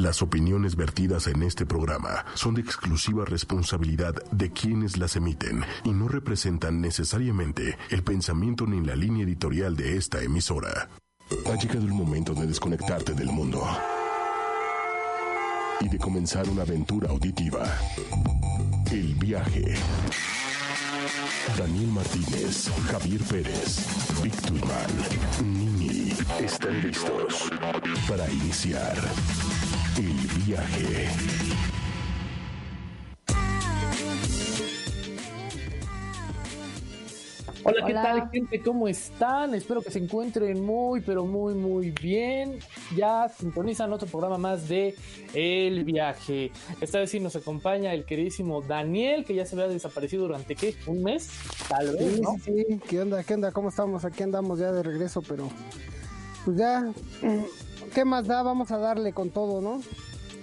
Las opiniones vertidas en este programa son de exclusiva responsabilidad de quienes las emiten y no representan necesariamente el pensamiento ni la línea editorial de esta emisora. Ha llegado el momento de desconectarte del mundo y de comenzar una aventura auditiva. El viaje. Daniel Martínez, Javier Pérez, Víctor Nini están listos para iniciar el viaje. Hola, ¿qué tal gente? ¿Cómo están? Espero que se encuentren muy, pero muy, muy bien. Ya sintonizan otro programa más de El Viaje. Esta vez sí nos acompaña el queridísimo Daniel, que ya se había desaparecido durante, ¿qué? ¿Un mes? Tal vez, Sí, ¿no? sí, sí. ¿Qué onda? ¿Qué onda? ¿Cómo estamos? Aquí andamos ya de regreso, pero pues ya, ¿qué más da? Vamos a darle con todo, ¿no?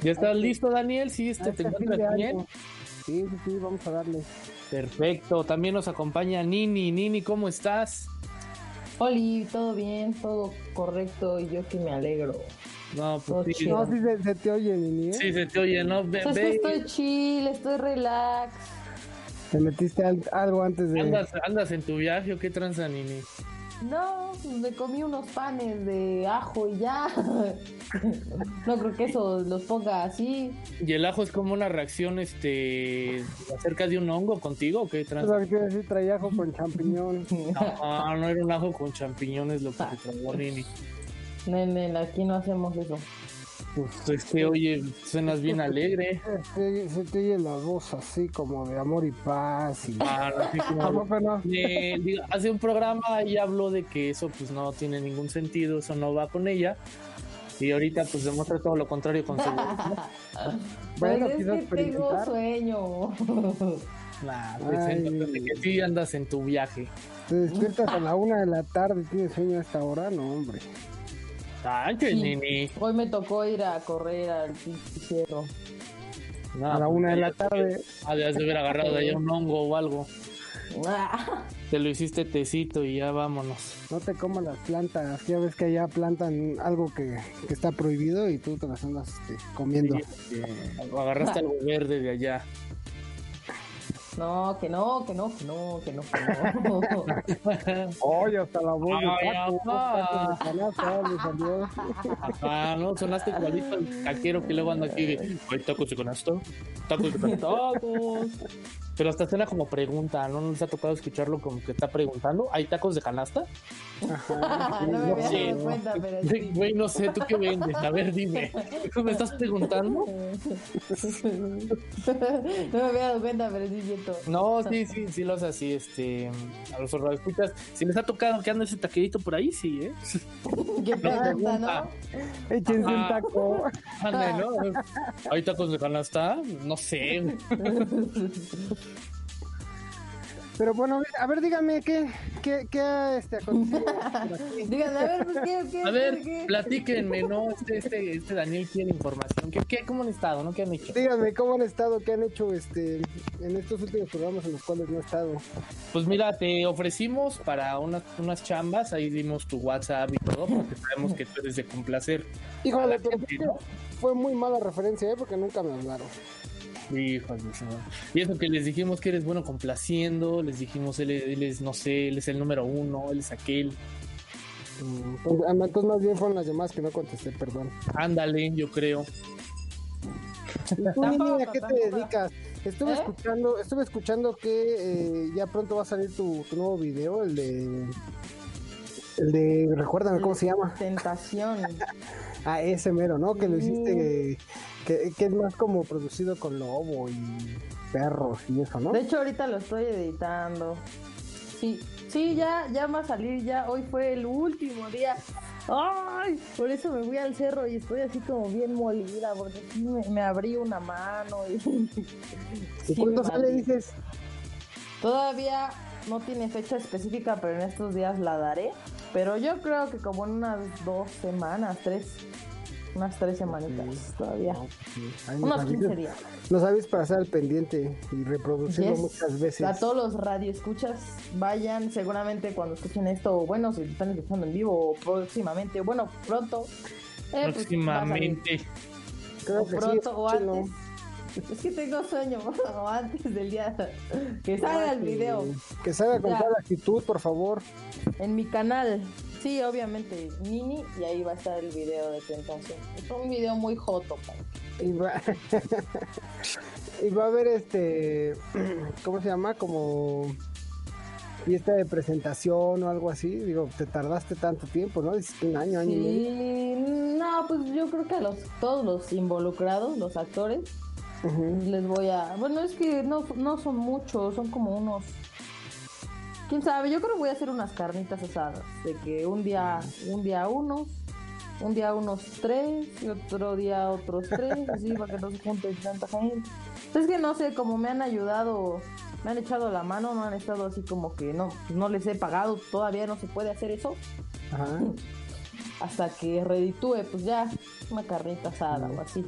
¿Ya estás listo, Daniel? Sí, este, te fin encuentras bien. Sí, sí, sí, vamos a darle. Perfecto. También nos acompaña Nini. Nini, ¿cómo estás? Oli, todo bien, todo correcto y yo que me alegro. No, Todo pues sí. No, sí se, se te oye, Nini, ¿eh? Sí, se te oye, ¿no? Ve, O sea, es que ve, estoy chill, estoy relax. Te metiste al- algo antes de... ¿Andas, ¿Andas en tu viaje o qué tranza, Nini? No, pues me comí unos panes de ajo y ya. no creo que eso los ponga así. ¿Y el ajo es como una reacción este acerca de un hongo contigo o qué lo que decir, traía ajo con champiñón. No, no era un ajo con champiñones lo que Ah. te Nini. Nene, aquí no hacemos eso. Pues este, oye, suenas bien alegre. Se, se te oye la voz así como de amor y paz y... Ah, no, así como- Tampoco no. Eh, digo, hace un programa y habló de que eso pues no tiene ningún sentido, eso no va con ella. Y ahorita pues demuestra todo lo contrario con su voz. ¿no? Bueno, pues es que tengo sueño. Nah, pues, que sí andas en tu viaje. Te despiertas a la una de la tarde y tienes sueño a esta hora, no, hombre. Sánchez, Sí. Nini. Hoy me tocó ir a correr al cerro. No, A la una de la pues, tarde. Habías de haber agarrado de allá un hongo o algo. Ah, Te lo hiciste tecito y ya vámonos. No te comas las plantas. Ya ves que allá plantan algo que, que está prohibido y tú te las andas este, comiendo. Sí, agarraste algo verde de allá. No, que no, que no, que no, que no, que no. Oye, hasta la voz de le. Ah, no, sonaste igualito al taquero que luego anda aquí "Hay tacos de canasto, tacos de canasta, tacos. Pero hasta suena como pregunta, ¿no? ¿No les ha tocado escucharlo como que está preguntando? ¿Hay tacos de canasta? no me había Sí, dado no. cuenta, pero Güey, sí. Güey, no sé, ¿tú qué vendes? A ver, dime. ¿Tú me estás preguntando? no me había dado cuenta, pero sí siento. No, sí, sí, sí lo hace así, este, a los escuchas. Si les ha tocado que ande ese taquerito por ahí, sí, ¿eh? Qué pregunta. ¿no? Échense un taco. Ande, ¿no? ¿Hay tacos de canasta? No sé. Pero bueno, a ver, dígame, ¿qué, qué, qué ha este, acontecido? Díganme, a ver, pues, ¿qué, qué, A ver, qué? platíquenme, ¿no? Este, este, este Daniel quiere información. ¿Qué, qué, ¿Cómo han estado, no? ¿Qué han hecho? Díganme, ¿cómo han estado? ¿Qué han hecho este en estos últimos programas en los cuales no he estado? Pues mira, te ofrecimos para unas, unas chambas, ahí dimos tu WhatsApp y todo, porque sabemos que tú eres de complacer. Híjole, pero gente, ¿no? fue muy mala referencia, ¿eh? Porque nunca me hablaron. Madre. Y eso que les dijimos que eres bueno complaciendo, les dijimos él, él es, no sé, él es el número uno, él es aquel. Mm, pues, ah, Entonces, más bien fueron las llamadas que no contesté, perdón. Ándale, yo creo. ¿Y tú, a qué te dedicas? Estuve ¿Eh? escuchando, estuve escuchando que eh, ya pronto va a salir tu, tu nuevo video, el de el de recuérdame cómo se llama. Tentación. Ah, ese mero, ¿no? Que lo hiciste eh, que, que es más como producido con lobo y perros y eso, ¿no? De hecho, ahorita lo estoy editando. Sí, sí, ya, ya va a salir ya. Hoy fue el último día. Ay, por eso me fui al cerro y estoy así como bien molida, porque sí me, me abrí una mano. Y, ¿Y sí cuándo sale, dices? Todavía no tiene fecha específica, pero en estos días la daré. Pero yo creo que como en unas dos semanas, tres. Unas tres semanitas todavía. Unos 15 avisas, días. nos para estar al pendiente y reproducirlo Yes. muchas veces. A todos los radioescuchas, vayan seguramente cuando escuchen esto, bueno, si están escuchando en vivo o próximamente, bueno, pronto. eh, pues. Próximamente. Creo o que sí, pronto o escúchenlo. antes. Es que tengo sueño, o antes del día que salga el video Que salga con toda la actitud, por favor. en mi canal. Sí, obviamente, Nini, y ahí va a estar el video de tentación. Es un video muy joto, Y va, y va a haber este, ¿cómo se llama? Como fiesta de presentación o algo así. Digo, te tardaste tanto tiempo, ¿no? Un año, año y medio. No, pues yo creo que a los todos los involucrados, los actores, les voy a. Bueno, es que no, no son muchos, son como unos. Quién sabe, yo creo que voy a hacer unas carnitas asadas. De que un día, un día unos, un día unos tres, y otro día otros tres, así para que no se junte tanta gente. Es que no sé, como me han ayudado, me han echado la mano, no han estado así como que no, no les he pagado, todavía no se puede hacer eso Ajá. hasta que reditúe, pues ya, una carnita asada o así.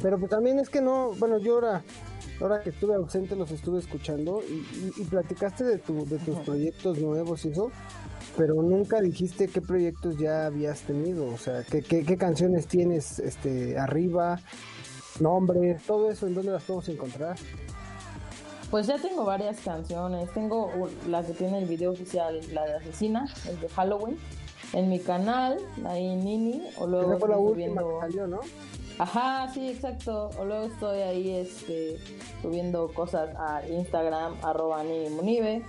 Pero pues también es que no, bueno, yo ahora, ahora que estuve ausente los estuve escuchando y, y- y platicaste de, tu, de tus proyectos nuevos y eso, pero nunca dijiste qué proyectos ya habías tenido, o sea, qué, qué, qué canciones tienes este arriba, nombres, todo eso, ¿en dónde las podemos encontrar? Pues ya tengo varias canciones. Tengo la que tiene el video oficial, la de Asesina, el de Halloween, en mi canal, ahí Nini, o luego Esa fue la última que salió, ¿no? Ajá, sí, exacto. O luego estoy ahí este, subiendo cosas a Instagram, arroba Munive.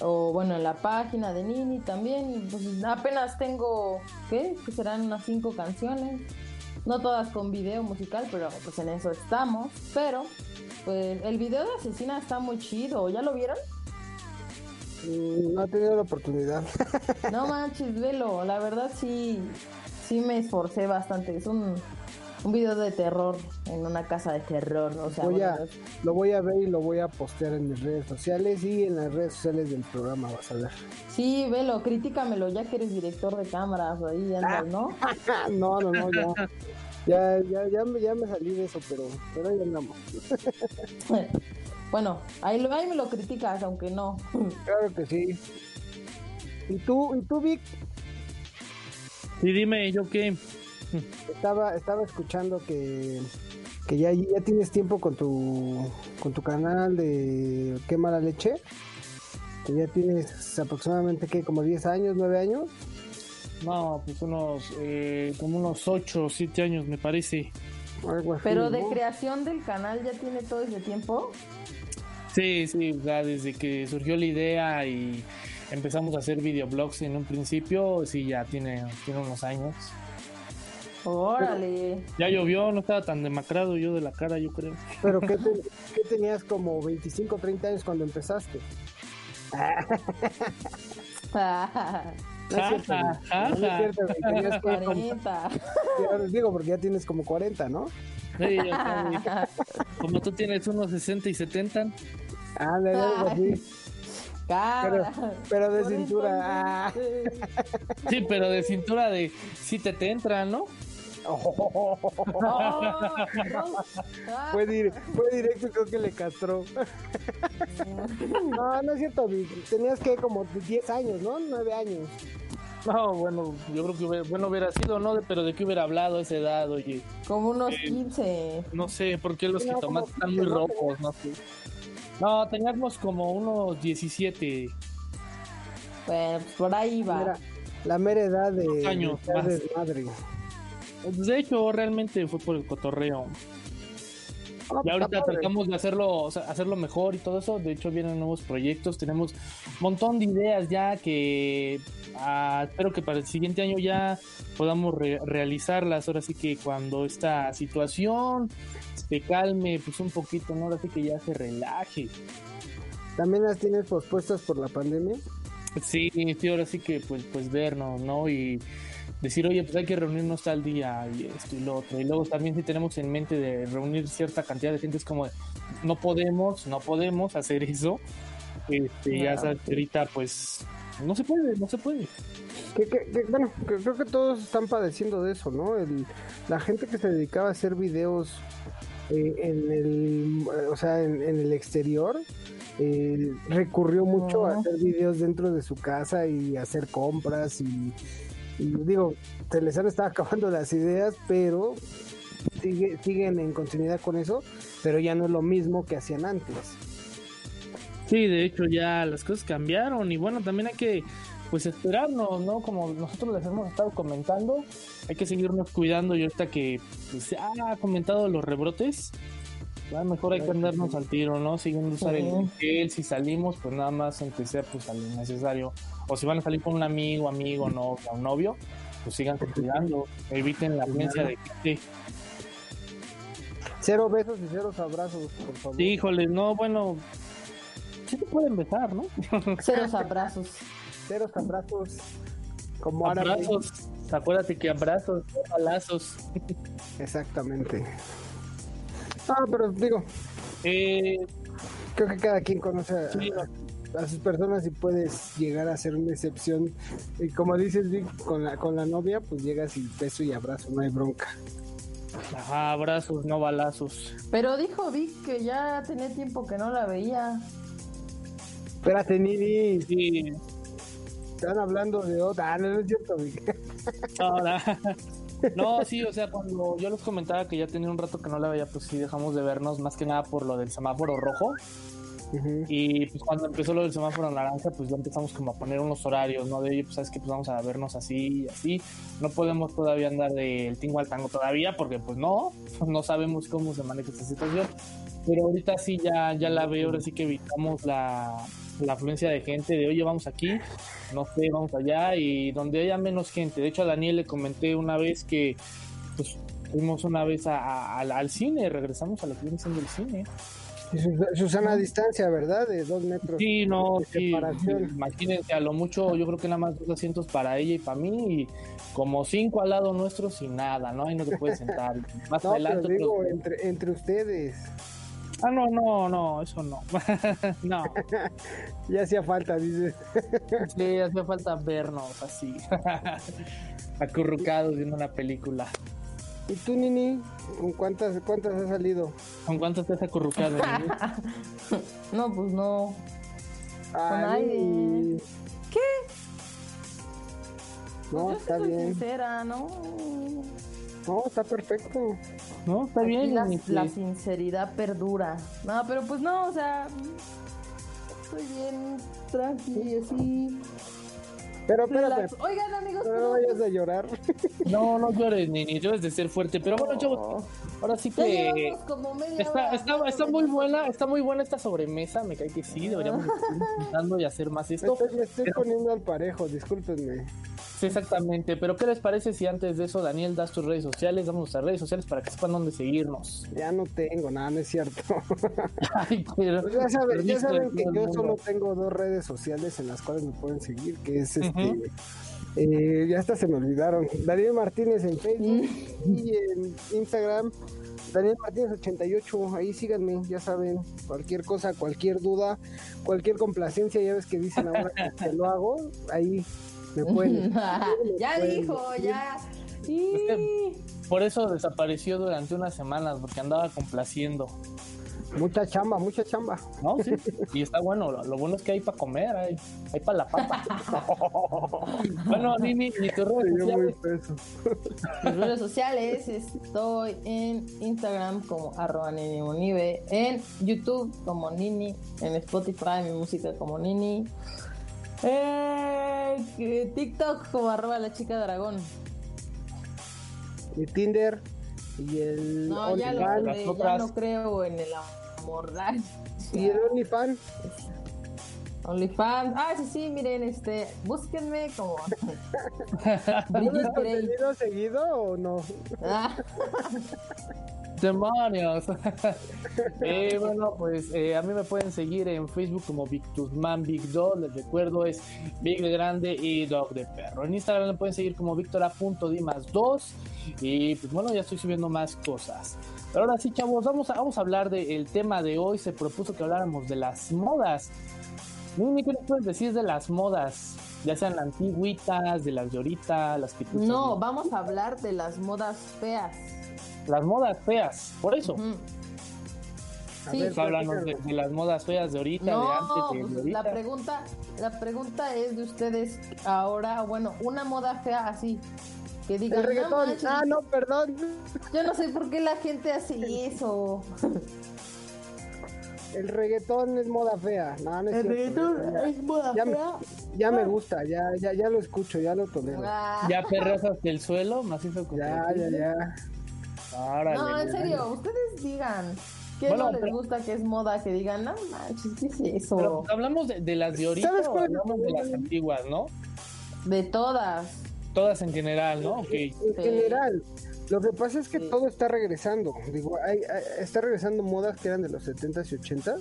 O bueno, en la página de Nini también. Pues apenas tengo, ¿qué? Que serán unas cinco canciones. No todas con video musical, pero pues en eso estamos. Pero, pues el video de Asesina está muy chido. ¿Ya lo vieron? Mm, No he tenido la oportunidad. No manches, velo. La verdad sí, sí me esforcé bastante. Es un, un video de terror en una casa de terror. O sea, voy a, bueno, lo voy a ver y lo voy a postear en mis redes sociales y en las redes sociales del programa, vas a ver. Sí, velo, críticamelo, ya que eres director de cámaras, ahí andas, ¿no? no, no, no, ya. Ya, ya, ya, me, ya me salí de eso, pero, pero ahí andamos. bueno, ahí, lo- ahí me lo criticas, aunque no. Claro que sí. ¿Y tú, y tú Vic? Y dime, ¿yo qué? Estaba, estaba escuchando que, que ya, ya tienes tiempo con tu, con tu canal de Qué mala leche. Que ya tienes aproximadamente, ¿qué? Como 10 años, 9 años. No, pues unos, eh, como unos 8 o 7 años me parece. Algo así, Pero de ¿no? creación del canal ya tiene todo ese tiempo. Sí, sí, ya desde que surgió la idea y empezamos a hacer videoblogs en un principio, sí, ya tiene, tiene unos años. Órale. Ya llovió, no estaba tan demacrado yo de la cara, yo creo. Pero ¿qué, te- qué tenías como 25, 30 años cuando empezaste? No es cierto, güey. ja, No es cierto. Tenías que- 40. Ya les digo, porque ya tienes como 40, ¿no? Sí, o sea, como tú tienes unos 60 y 70, Ah, de algo así. Cámara. pero de cintura, ah. sí, pero de cintura de sí te te entra, ¿no? Oh, no. Fue, dir- fue directo y creo que le castró. No, no es cierto, Vic. Tenías que como 10 años, ¿no? 9 años. No, bueno, yo creo que hubiera, bueno hubiera sido, ¿no? Pero de qué hubiera hablado a esa edad, oye. Como unos 15. No sé, por qué los No, jitomates están muy no rojos, no sé. No, teníamos como unos 17. Bueno, pues por ahí va. La mera edad de, años de más. madre. Pues, De hecho, realmente fue por el cotorreo. Y ahorita tratamos de hacerlo, o sea, hacerlo mejor y todo eso. De hecho, vienen nuevos proyectos. Tenemos un montón de ideas ya que ah, espero que para el siguiente año ya podamos re- realizarlas. Ahora sí que cuando esta situación se calme, pues un poquito, ¿no? Ahora sí que ya se relaje. ¿También las tienes pospuestas por la pandemia? Sí, sí, ahora sí que pues, pues vernos, ¿no? Y decir, oye, pues hay que reunirnos tal día y esto y lo otro. Y luego también si tenemos en mente de reunir cierta cantidad de gente, es como, no podemos, no podemos hacer eso. Este, ya ahorita pues no se puede, no se puede. Que, que- que, bueno, creo que todos están padeciendo de eso, ¿no? El, la gente que se dedicaba a hacer videos eh, en el, o sea, en, en el exterior, eh, recurrió mucho a hacer videos dentro de su casa y hacer compras y, Y digo, se les han estado acabando las ideas, pero sigue, siguen en continuidad con eso, pero ya no es lo mismo que hacían antes. Sí, de hecho ya las cosas cambiaron y bueno, también hay que pues esperarnos, ¿no? Como nosotros les hemos estado comentando, hay que seguirnos cuidando y ahorita que pues, se ha comentado los rebrotes, ya mejor hay que andarnos al tiro, ¿no? Siguiendo usar el gel, si salimos, pues nada más aunque sea pues a lo necesario. O si van a salir con un amigo, amigo, no, o un novio, pues sigan cuidando, eviten la violencia de gente. Cero besos y cero abrazos, por favor. Sí, híjole, no, bueno, sí te pueden besar, ¿no? Cero abrazos. Cero abrazos. Como abrazos. Acuérdate que abrazos, balazos. Exactamente. Ah, pero digo, eh, creo que cada quien conoce a, sus personas y puedes llegar a ser una excepción. Y como dices, Vic, con la, con la novia, pues llegas y beso y abrazo, no hay bronca. Ajá, abrazos, no balazos. Pero dijo Vic que ya tenía tiempo que no la veía. Espérate, Nini. Sí. Están hablando de otra. Ah, no, es cierto, Vic. Ahora. No, sí, o sea, cuando yo les comentaba que ya tenía un rato que no la veía, pues sí dejamos de vernos, más que nada por lo del semáforo rojo. Y pues cuando empezó lo del semáforo naranja, pues ya empezamos como a poner unos horarios, ¿no? De oye, pues sabes que pues vamos a vernos así y así. No podemos todavía andar del tingo al tango todavía, porque pues no, no sabemos cómo se maneja esta situación. Pero ahorita sí ya, ya la veo, ahora sí que evitamos la, la afluencia de gente de oye vamos aquí, no sé, vamos allá y donde haya menos gente. De hecho a Daniel le comenté una vez que pues fuimos una vez al cine, regresamos a la que viene del cine. Susana a distancia, ¿verdad? De dos metros. Sí, no, sí. Imagínense, a lo mucho, yo creo que nada más dos asientos para ella y para mí, y como cinco al lado nuestro sin nada, ¿no? Ahí no te puedes sentar. Más adelante. digo, entre, entre ustedes. Ah, no, no, no, eso no. no. ya hacía falta, dices. sí, hacía falta vernos así. Acurrucados viendo una película. ¿Y tú, Nini? ¿Con cuántas, cuántas has salido? ¿Con cuántas te has acurrucado, Nini? no, pues no. Con nadie. ¿Qué? No, pues está bien. sincera, ¿no? No, está perfecto. No, está bien. La, la, sinceridad perdura. No, pero pues no, o sea, estoy bien tranqui, así. Pero espérate. Oigan, amigos, no vayas a llorar. No, no llores, ni, ni debes de ser fuerte. Pero bueno, chavos, ahora sí que. está, está, está, muy buena, está muy buena esta sobremesa. Me cae que sí, deberíamos estar intentando y hacer más esto. Me estoy, poniendo al parejo, discúlpenme. Sí, exactamente. Pero ¿qué les parece si antes de eso, Daniel, das tus redes sociales? Damos nuestras redes sociales para que sepan dónde seguirnos. Ya no tengo, nada, no es cierto. Ay, pero, pues ya saben, ya saben que yo solo tengo dos redes sociales en las cuales me pueden seguir, que es este. Eh, ya hasta se me olvidaron. Daniel Martínez en Facebook y en Instagram. Daniel Martínez 88, ahí síganme, ya saben, cualquier cosa, cualquier duda, cualquier complacencia, ya ves que dicen ahora que lo hago, ahí me pueden. ya dijo, ya. por eso desapareció durante unas semanas, porque andaba complaciendo. Mucha chamba, mucha chamba. No, sí. Y está bueno. Lo, bueno es que hay para comer, hay, hay para la papa. bueno, Nini, ni tus redes sociales. Mis redes sociales estoy en Instagram como arroba Nini Monive, en YouTube como Nini, en Spotify mi música como Nini, eh, TikTok como arroba la chica dragón. Y Tinder y el no, ya, lo, ya no creo en el amor Mordar. ¿Y el OnlyFans? OnlyFans. Ah, sí, sí, miren, este, búsquenme como. ¿Tienes seguido o no? Ah. ¡Demonios! eh, bueno, pues eh, a mí me pueden seguir en Facebook como Victusman Big Dog. Les recuerdo, es Big de Grande y Dog de Perro. En Instagram me pueden seguir como Victora.dimas2. Y pues bueno, ya estoy subiendo más cosas. Pero ahora sí, chavos, vamos a, vamos a hablar del tema de hoy. Se propuso que habláramos de las modas. Mimi, ¿qué nos puedes decir de las modas? Ya sean las antiguitas, de las de las que No, vamos a hablar de las modas feas las modas feas, por eso. A Sí. ver, Pues háblanos de, de las modas feas de ahorita, de No, antes, de, de pues, ahorita. la pregunta, la pregunta es de ustedes ahora, bueno, una moda fea así, que digan, El "No reggaetón. manches, ah, no, perdón. yo no sé por qué la gente hace eso. El reggaetón es moda fea. No, no es cierto. Ya- es moda ya me- fea. Ya me gusta, ya, ya, ya lo escucho, ya lo tolero. Ah. Ya perras hasta el suelo, macizo con Ya, ya, ya. Árale, No, en ya. serio, ustedes digan. ¿Qué Bueno, no les pero- gusta que es moda? Que digan, no manches, ¿qué es eso? Pero hablamos de, de las de ahorita ¿Sabes o el hablamos de las antiguas, ¿no? De todas. Todas en general, ¿no? En general, lo que pasa es que Sí. todo está regresando. Digo, hay, hay- está regresando modas que eran de los 70s y 80s.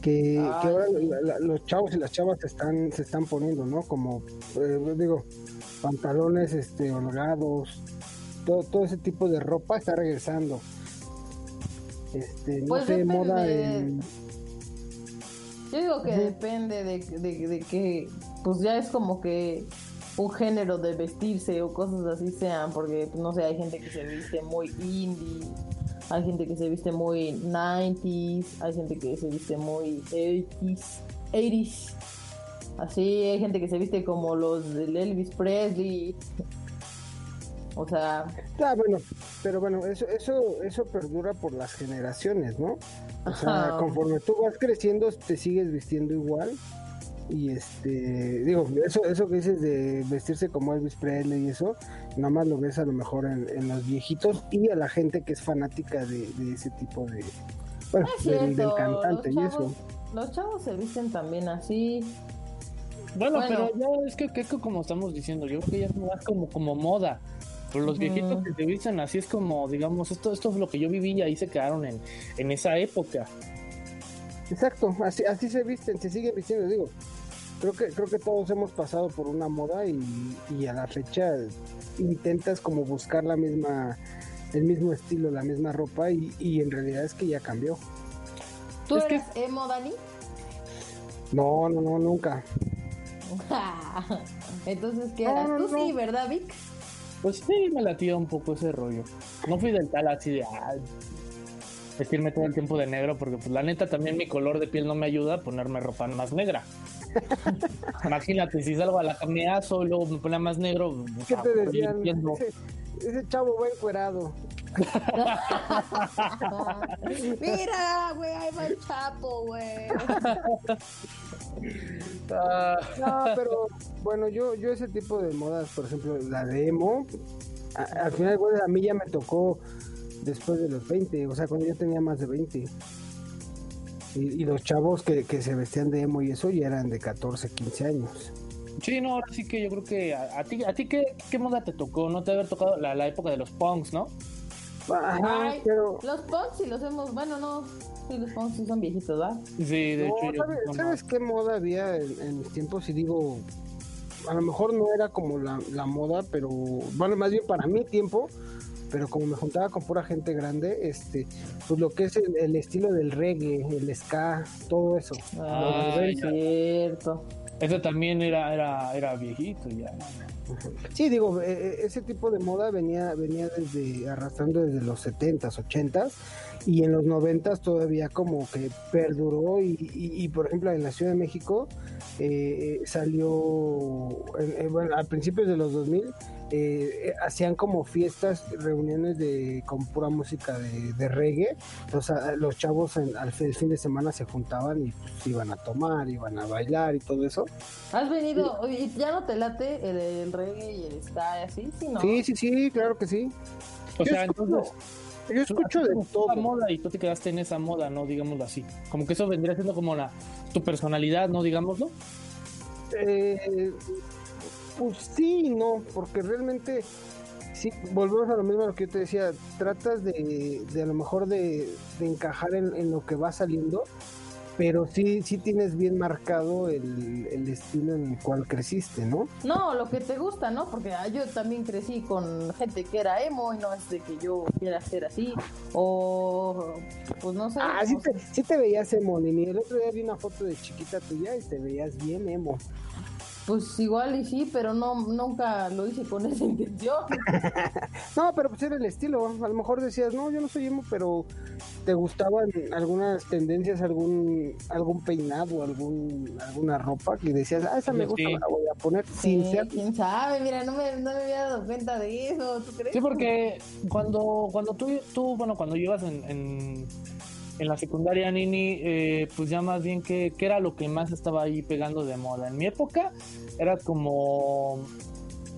Que, que ahora sí. la- la- los chavos y las chavas se están, se están poniendo, ¿no? Como, eh, digo, pantalones este, holgados, todo, todo ese tipo de ropa está regresando. Este, no Pues sé, depende moda de- en- Yo digo que Ujú. depende de, de, de que, pues ya es como que un género de vestirse o cosas así sean, porque pues, no sé, hay gente que se viste muy indie, hay gente que se viste muy 90s, hay gente que se viste muy 80s, 80s. Así, hay gente que se viste como los del Elvis Presley. O sea, Ah, bueno, pero bueno, eso, eso, eso perdura por las generaciones, ¿no? O sea, Ajá. conforme tú vas creciendo, te sigues vistiendo igual. Y este, digo, eso, eso que dices de vestirse como Elvis Presley y eso, nada más lo ves a lo mejor en, en los viejitos y a la gente que es fanática de, de ese tipo de, bueno, es del, cantante y eso. los chavos se visten también así. Bueno, Bueno. pero ya es que, que, que como estamos diciendo, yo creo que ya es más como, como moda. Pero los viejitos que se visten así es como, digamos, esto, esto es lo que yo viví y ahí se quedaron en, en esa época. Exacto, así, así se visten, se siguen vistiendo, digo. Creo que, creo que todos hemos pasado por una moda y, y a la fecha intentas como buscar la misma, el mismo estilo, la misma ropa y, y en realidad es que ya cambió. ¿Tú Es que- eres emo, Dani? No, no, no, nunca. Entonces, ¿qué No, eras? no, Tú no. sí, ¿verdad, Vic? Pues sí, me latía un poco ese rollo. No fui del tal así de ay, vestirme todo el tiempo de negro, porque pues la neta también mi color de piel no me ayuda a ponerme ropa más negra. Imagínate, si salgo a la y luego me ponía más negro, ¿Qué ah, te estoy decían? Ese, ese chavo va encuerado. Mira, güey, ahí va el chapo, güey. Ah, No, pero bueno, yo, yo ese tipo de modas, por ejemplo, la de emo, a- al final, güey, a mí ya me tocó después de los 20, o sea, cuando yo tenía más de 20. Y, y los chavos que, que se vestían de emo y eso ya eran de 14, 15 años. Sí, no, ahora sí que yo creo que a, a ti, a ti ¿qué, qué moda te tocó, ¿no? Te debe haber tocado la, la época de los punks, ¿no? Ajá, Ay, pero Los punks sí los hemos, bueno, no, sí, los punks sí son viejitos, ¿verdad? Sí, de no, hecho yo ¿sabes, no, sabes qué moda había en, en mis tiempos? Y digo, a lo mejor no era como la, la moda, pero bueno, más bien para mi tiempo, pero como me juntaba con pura gente grande, este, pues lo que es el, el estilo del reggae, el ska, todo eso. Ah, ya. cierto. Eso también era, era, era viejito ya. Sí, digo, eh, eh, ese tipo de moda venía, venía desde, arrastrando desde los 70s, 80s, y en los 90s todavía como que perduró, y, y- y, por ejemplo en la Ciudad de México eh, eh, salió, en- en- bueno, a principios de los 2000, eh, eh, hacían como fiestas, reuniones de con pura música de, de reggae, entonces a- los chavos en- al fin, el fin de semana se juntaban y pues, iban a tomar, iban a bailar y todo eso. ¿Has venido? Oye, ¿ya no te late el, el reggae y el y así? Sí, ¿no? Sí, sí, sí, claro que sí. O sea, escucho- entonces, Yo escucho de todo. moda y tú te quedaste en esa moda, ¿no? Digámoslo así. Como que eso vendría siendo como la tu personalidad, ¿no? Digámoslo. Eh, pues sí no, porque realmente, sí, volvemos a lo mismo a lo que yo te decía, tratas de, de a lo mejor de, de encajar en, en lo que va saliendo, pero sí, sí tienes bien marcado el, el estilo en el cual creciste, ¿no? No, lo que te gusta, ¿no? Porque ah, yo también crecí con gente que era emo y no es de que yo quiera ser así. O, pues no sé. Ah, sí te, sí te veías emo, Nini. El otro día vi una foto de chiquita tuya y te veías bien emo. Pues igual y sí, pero no nunca lo hice con esa intención. no, pero pues era el estilo. A lo mejor decías, no, yo no soy emo, pero te gustaban algunas tendencias, algún algún peinado, algún alguna ropa que decías, ah, esa me gusta, me la voy a poner sin ser. ¿Quién sabe? Mira, no me, no me había dado cuenta de eso, ¿tú crees? Sí, porque cuando, cuando tú, tú, bueno, cuando llevas en, en en la secundaria Nini, eh, pues ya más bien que, era lo que más estaba ahí pegando de moda. En mi época era como,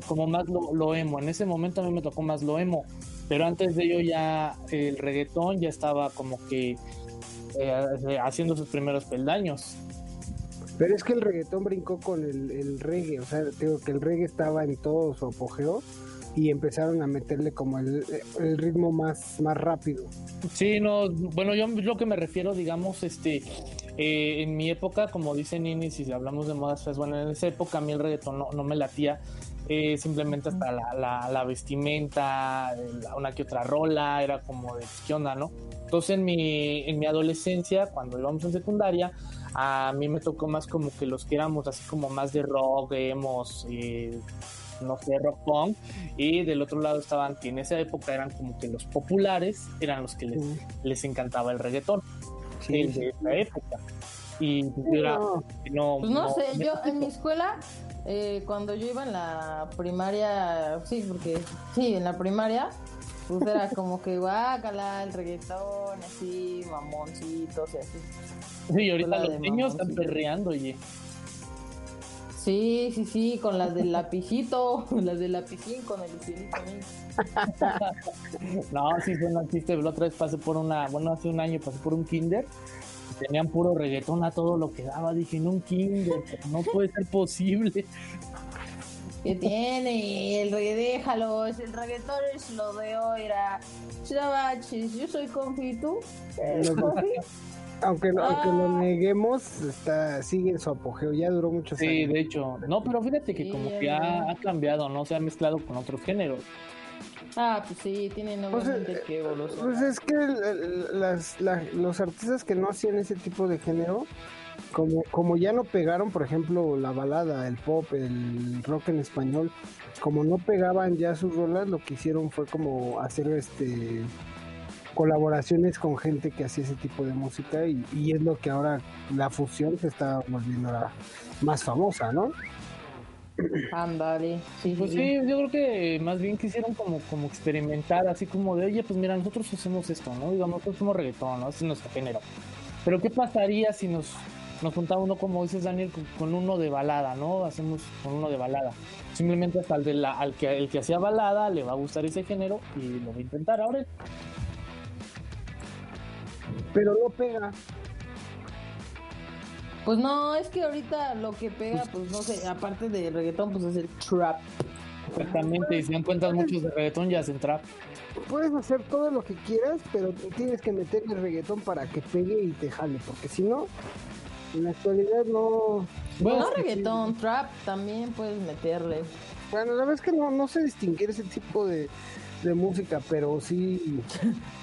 como más lo, emo. En ese momento a mí me tocó más lo emo. Pero antes de ello ya el reggaetón ya estaba como que eh, haciendo sus primeros peldaños. Pero es que el reggaetón brincó con el, el reggae, o sea, digo que el reggae estaba en todo su apogeo y empezaron a meterle como el, ritmo más, más rápido. Sí, no, bueno, yo lo que me refiero, digamos, este, eh, en mi época, como dice Nini, si hablamos de modas, pues bueno, en esa época a mí el reggaetón no, me latía, eh, simplemente hasta la, la, vestimenta, una que otra rola, era como de qué onda, ¿no? Entonces en mi, en mi adolescencia, cuando íbamos en secundaria, a mí me tocó más como que los que éramos así como más de rock, hemos, eh, no sé, rock punk, y del otro lado estaban que en esa época eran como que los populares, eran los que les, les encantaba el reggaetón, sí, de esa época. Y pues, no, pues no, sé, yo en mi escuela, eh, cuando yo iba en la primaria, sí, porque sí, en la primaria, pues era como que guácala, el reggaetón, así, mamoncitos y así. Sí, ahorita los niños están perreando, oye. Sí, sí, sí, con las del lapicito, las del lapicín con el cielito. no, sí, fue un chiste. La otra vez pasé por una, bueno, hace un año pasé por un kinder. Tenían puro reggaetón a todo lo que daba. Dije, en un kinder, no puede ser posible. ¿Qué tiene? El reggaetón, déjalo, el reggaetón es lo de hoy, era. Yo soy confito. Aunque, aunque lo ah. neguemos, está, sigue en su apogeo, ya duró mucho sí, Sí, de hecho, no, pero fíjate que como que ha, cambiado, ¿no? Se ha mezclado con otros géneros. Ah, pues sí, tienen obviamente pues, que evolucionar. Pues es que las, los artistas que no hacían ese tipo de género, como, como ya no pegaron, por ejemplo, la balada, el pop, el rock en español, como no pegaban ya sus rolas, lo que hicieron fue como hacer este colaboraciones con gente que hacía ese tipo de música y, es lo que ahora la fusión se está volviendo más famosa, ¿no? Ándale, sí, pues sí, yo creo que más bien quisieron como, como experimentar, así como de, oye, pues mira, nosotros hacemos esto, ¿no? Digamos, nosotros somos reggaetón, ¿no? Ese es nuestro género. Pero ¿qué pasaría si nos, nos juntaba uno, como dices Daniel, con, uno de balada, ¿no? Hacemos con uno de balada. Simplemente hasta de la, al que, el que hacía balada le va a gustar ese género y lo va a intentar ahora pero no pega. Pues no, es que ahorita lo que pega, pues no sé, aparte de reggaetón, pues es el trap. Exactamente, y si dan cuenta muchos de reggaetón ya hacen trap. Puedes hacer todo lo que quieras, pero tienes que meterle reggaetón para que pegue y te jale, porque si no, en la actualidad no... Bueno, no reggaetón, trap también puedes meterle. Bueno, la verdad es que no, no sé distinguir ese tipo de, de música, pero sí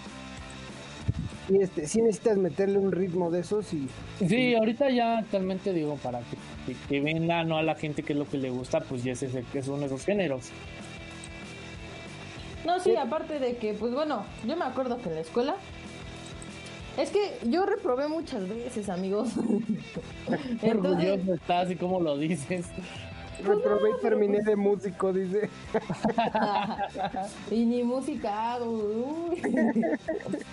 sí, este, sí necesitas meterle un ritmo de esos y... Sí, ahorita ya actualmente digo, para que, que, venga no a la gente que es lo que le gusta, pues ya es ese, que son esos géneros. No, sí, aparte de que, pues bueno, yo me acuerdo que en la escuela es que yo reprobé muchas veces, amigos. Entonces... orgulloso estás y cómo lo dices. Reprobé y terminé de músico, dice. y ni música hago.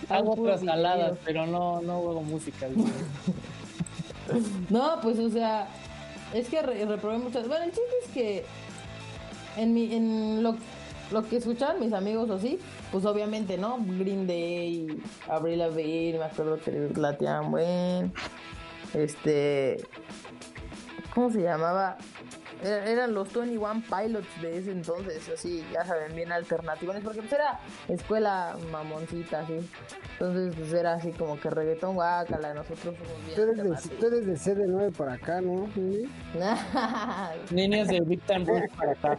hago otras saladas, pero no, no hago música. no, pues o sea, es que reprobé muchas. Bueno, el chiste es que en mi, en lo, lo que escuchaban mis amigos o sí, pues obviamente, ¿no? Green Day, Abril Lavigne, me acuerdo que lateaban buen. Este. ¿Cómo se llamaba? Eran los 21 Pilots de ese entonces, así, ya saben, bien alternativos, porque pues era escuela mamoncita, así. Entonces, pues era así como que reggaetón guácala, nosotros somos bien. Tú eres, de, tú eres de CD9 para acá, ¿no? Niños de Big Time para acá.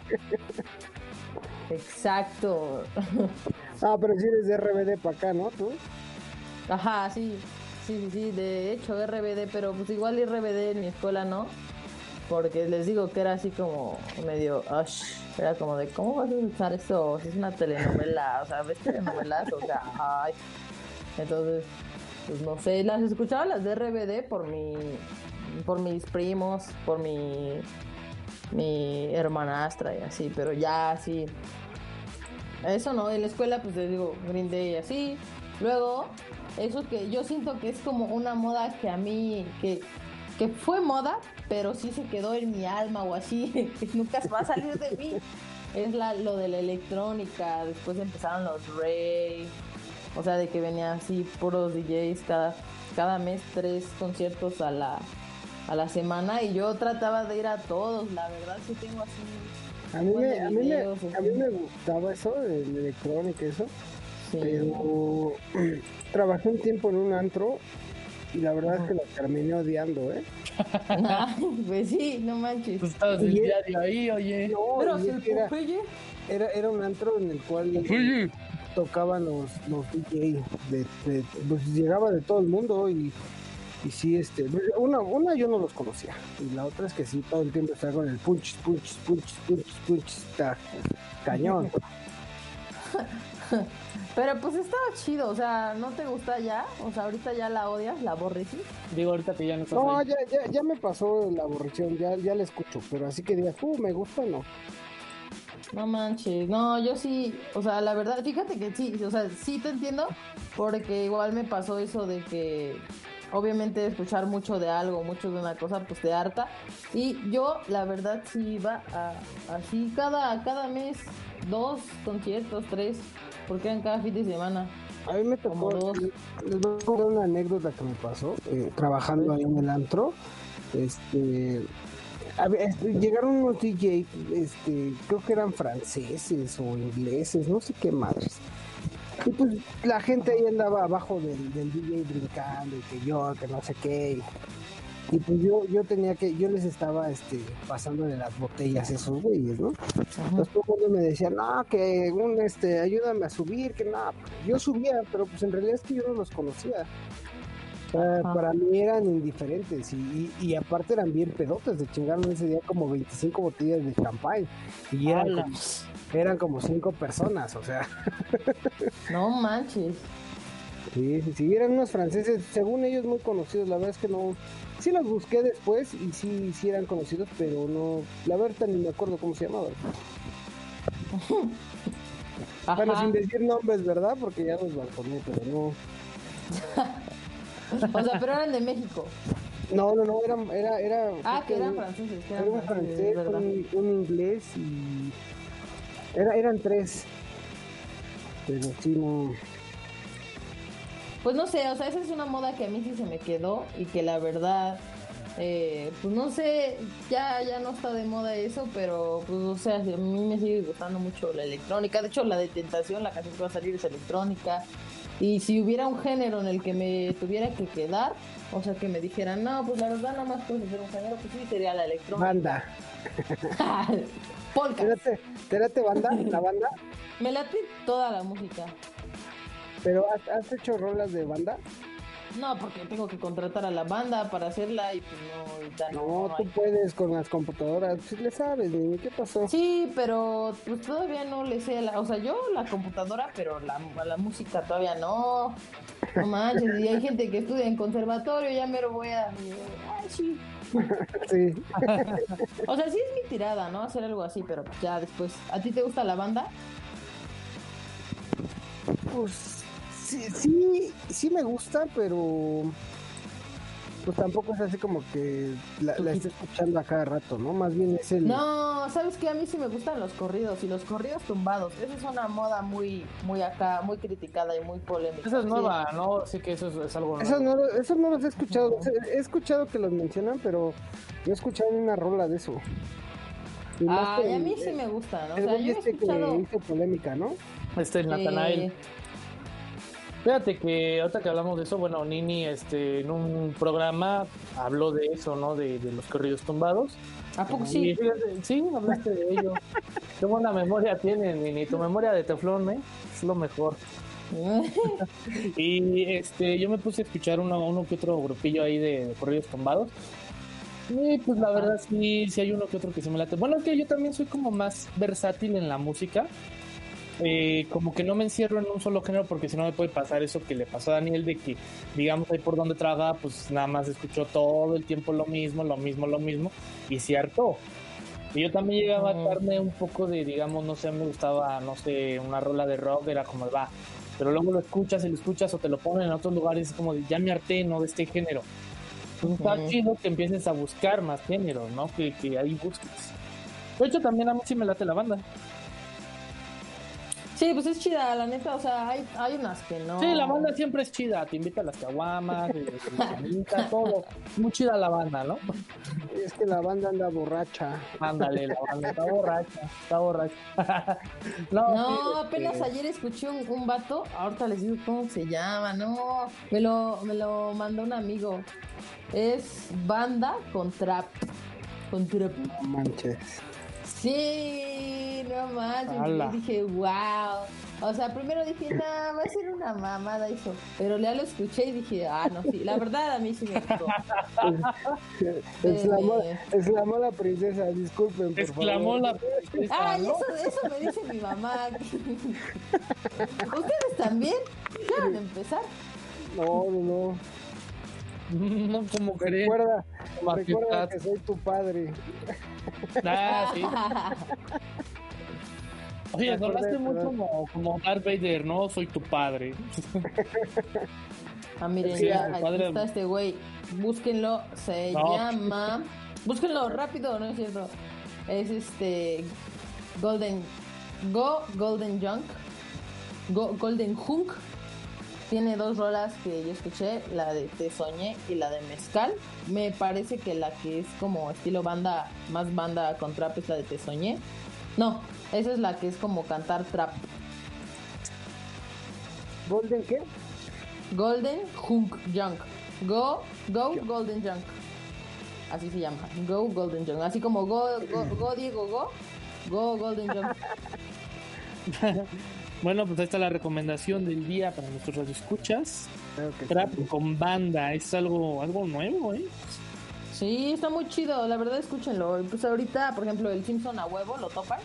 Exacto. ah, pero si eres de RBD para acá, ¿no? ¿Tú? Ajá, sí. Sí, sí, sí, de hecho RBD, pero pues igual RBD en mi escuela no porque les digo que era así como medio, ush, era como de, ¿cómo vas a escuchar eso? Si es una telenovela, o sea, ¿ves telenovelas? O sea, ay. Entonces, pues no sé, las escuchaba las de RBD por mi, por mis primos, por mi, mi hermanastra y así, pero ya así, eso no, en la escuela pues les digo Green Day y así, luego, eso que yo siento que es como una moda que a mí, que, que fue moda, pero sí se quedó en mi alma o así, nunca va a salir de mí. Es la, lo de la electrónica, después empezaron los rave, o sea, de que venían así puros DJs cada, cada mes, tres conciertos a la, a la semana y yo trataba de ir a todos, la verdad sí tengo así... A mí, me, de a, mí me, a mí me gustaba eso, el electrónica, eso. Sí. Pero trabajé un tiempo en un antro y la verdad es que lo terminé odiando, ¿eh? Ay, pues sí, no manches. Pues estabas el es- diario ahí, oye. No, Pero y si es el era, Popeye... era, era un antro en el cual tocaban los, los DJ, de, de- pues llegaba de todo el mundo y, y sí, este, una, una yo no los conocía y la otra es que sí, todo el tiempo estaba con el punch, punch, punch, punch, punch, está cañón. Pero pues estaba chido, o sea, ¿no te gusta ya? O sea, ahorita ya la odias, la aborreces. Digo, ahorita que ya no estás No, ahí. ya, ya, ya me pasó la aborreción, ya, ya la escucho, pero así que digas, uh, me gusta, no. No manches, no, yo sí, o sea, la verdad, fíjate que sí, o sea, sí te entiendo, porque igual me pasó eso de que obviamente escuchar mucho de algo, mucho de una cosa, pues te harta. Y yo, la verdad, sí iba a, así cada, cada mes, dos conciertos, tres, porque eran cada fin de semana. A mí me tocó, dos. les voy a contar una anécdota que me pasó, eh, trabajando ahí en el antro, este, a ver, este, llegaron unos DJ, este, creo que eran franceses o ingleses, no sé qué madres. Y pues la gente ahí andaba abajo del, del DJ brincando y que yo, que no sé qué. Y, y pues yo, yo tenía que, yo les estaba este, pasándole las botellas a esos güeyes, ¿no? Entonces todo el mundo me decía, no, que un, este, ayúdame a subir, que nada. Yo subía, pero pues en realidad es que yo no los conocía. Ajá. para mí eran indiferentes y, y, y aparte eran bien pedotes, de chingaron ese día como 25 botellas de champán y eran como, eran como 5 personas, o sea, No manches. sí, sí, sí, eran unos franceses, según ellos muy conocidos, la verdad es que no, sí los busqué después y sí, sí eran conocidos, pero no, la verdad ni me acuerdo cómo se llamaban. Bueno, Ajá. sin decir nombres, ¿verdad? Porque ya los balconé, pero no. O sea, pero eran de México. No, no, no, era, era, era, Ah, que eran franceses, que era eran un francés, un, un inglés y era, eran tres. Pero sí, no. Pues no sé, o sea, esa es una moda que a mí sí se me quedó y que la verdad, eh, pues no sé, ya, ya no está de moda eso, pero pues o sea, a mí me sigue gustando mucho la electrónica. De hecho, la de Tentación, la canción que va a salir es electrónica. Y si hubiera un género en el que me tuviera que quedar, o sea, que me dijeran, no, pues la verdad nada más puedes hacer un género, pues sí, sería la electrónica. Banda. Polka. ¿Te late, te late banda? La banda. Me late toda la música. Pero ¿has, has hecho rolas de banda? No, porque tengo que contratar a la banda para hacerla y pues no, ahorita no, No, no tú hay. puedes con las computadoras. Sí le sabes, ni ¿Qué pasó? Sí, pero pues todavía no le sé, la, o sea, yo la computadora, pero la, la música todavía no. No manches, y hay gente que estudia en conservatorio, ya me lo voy a... Ay, sí. Sí. O sea, sí es mi tirada, ¿no? Hacer algo así, pero ya después. ¿A ti te gusta la banda? Pues sí, sí, sí me gusta, pero pues tampoco es así como que la, la esté escuchando a cada rato, ¿no? Más bien es el... No, ¿sabes qué? A mí sí me gustan los corridos y los corridos tumbados. Esa es una moda muy, muy acá, muy criticada y muy polémica. Esa es Sí. nueva, ¿no? Así que eso es, es algo nuevo. Esos no, lo- esos no los he escuchado. He escuchado que los mencionan, pero no he escuchado ni una rola de eso. Y más Ay, que a el- mí sí me gustan. O el sea, yo he este escuchado... que hizo polémica, ¿no? Este es Natanael. Eh, Fíjate que ahorita que hablamos de eso, bueno, Nini este, en un programa habló de eso, ¿no? De, de los corridos tumbados. ¿A poco Y sí? fíjate, sí, hablaste de ello. Qué buena memoria tienes, Nini. Tu memoria de teflón, ¿eh? Es lo mejor. Y este, yo me puse a escuchar uno, uno que otro grupillo ahí de, de corridos tumbados. Sí, pues la verdad sí, sí hay uno que otro que se me late. Bueno, es que yo también soy como más versátil en la música. Eh, como que no me encierro en un solo género porque si no me puede pasar eso que le pasó a Daniel de que, digamos, ahí por donde trabaja, pues nada más escuchó todo el tiempo lo mismo, lo mismo, lo mismo y se hartó. Y yo también llegaba a darme un poco de, digamos, no sé, me gustaba, no sé, una rola de rock, era como, va, pero luego lo escuchas y lo escuchas o te lo ponen en otros lugares, es como, de, ya me harté, ¿no? De este género. Entonces está chido que empieces a buscar más géneros, ¿no? Que, que ahí busques. De hecho, también a mí sí me late la banda. Sí, pues es chida, la neta, o sea, hay, hay unas que no. Sí, la banda siempre es chida, te invita a las caguamas, te invita todo. Muy chida la banda, ¿no? Es que la banda anda borracha. Ándale, la banda está borracha, está borracha. no, este, apenas ayer escuché un, un vato, ahorita les digo cómo se llama, no, me lo, me lo mandó un amigo. Es banda con trap. Con trap. No manches. Sí, no. Y dije, wow. O sea, primero dije, no, va a ser una mamada eso. Pero ya lo escuché y dije, ah, no, sí. La verdad, a mí sí me gustó. Exclamó, exclamó la princesa, disculpen, por Exclamó favor. la princesa, Ay, ¿no? eso, eso me dice mi mamá. ¿Ustedes también? ¿Quieren empezar? No, no, no. No, como querés. Recuerda, recuerda que soy tu padre. Ah, sí. Oye, mucho como, como Darth Vader, ¿no? Soy tu padre. Ah, miren, Sí, ya, aquí padre- está este güey. Búsquenlo, se No. llama. Búsquenlo rápido, no es cierto. Es este. Golden. Go Golden Junk. Go Golden Hunk. Tiene dos rolas que yo escuché, la de Te Soñé y la de Mezcal. Me parece que la que es como estilo banda, más banda con trap es la de Te Soñé. No, esa es la que es como cantar trap. ¿Golden qué? Golden Hunk Junk. Go, go Golden Junk. Así se llama. Go Golden Junk. Así como go, go, go Diego, go. Go Golden Junk. Bueno, pues ahí está la recomendación del día para nuestros radioescuchas. Claro Trap sí. con banda, es algo, algo nuevo, ¿eh? Sí, está muy chido. La verdad, escúchenlo. Pues ahorita, por ejemplo, el Simpson a huevo lo topan.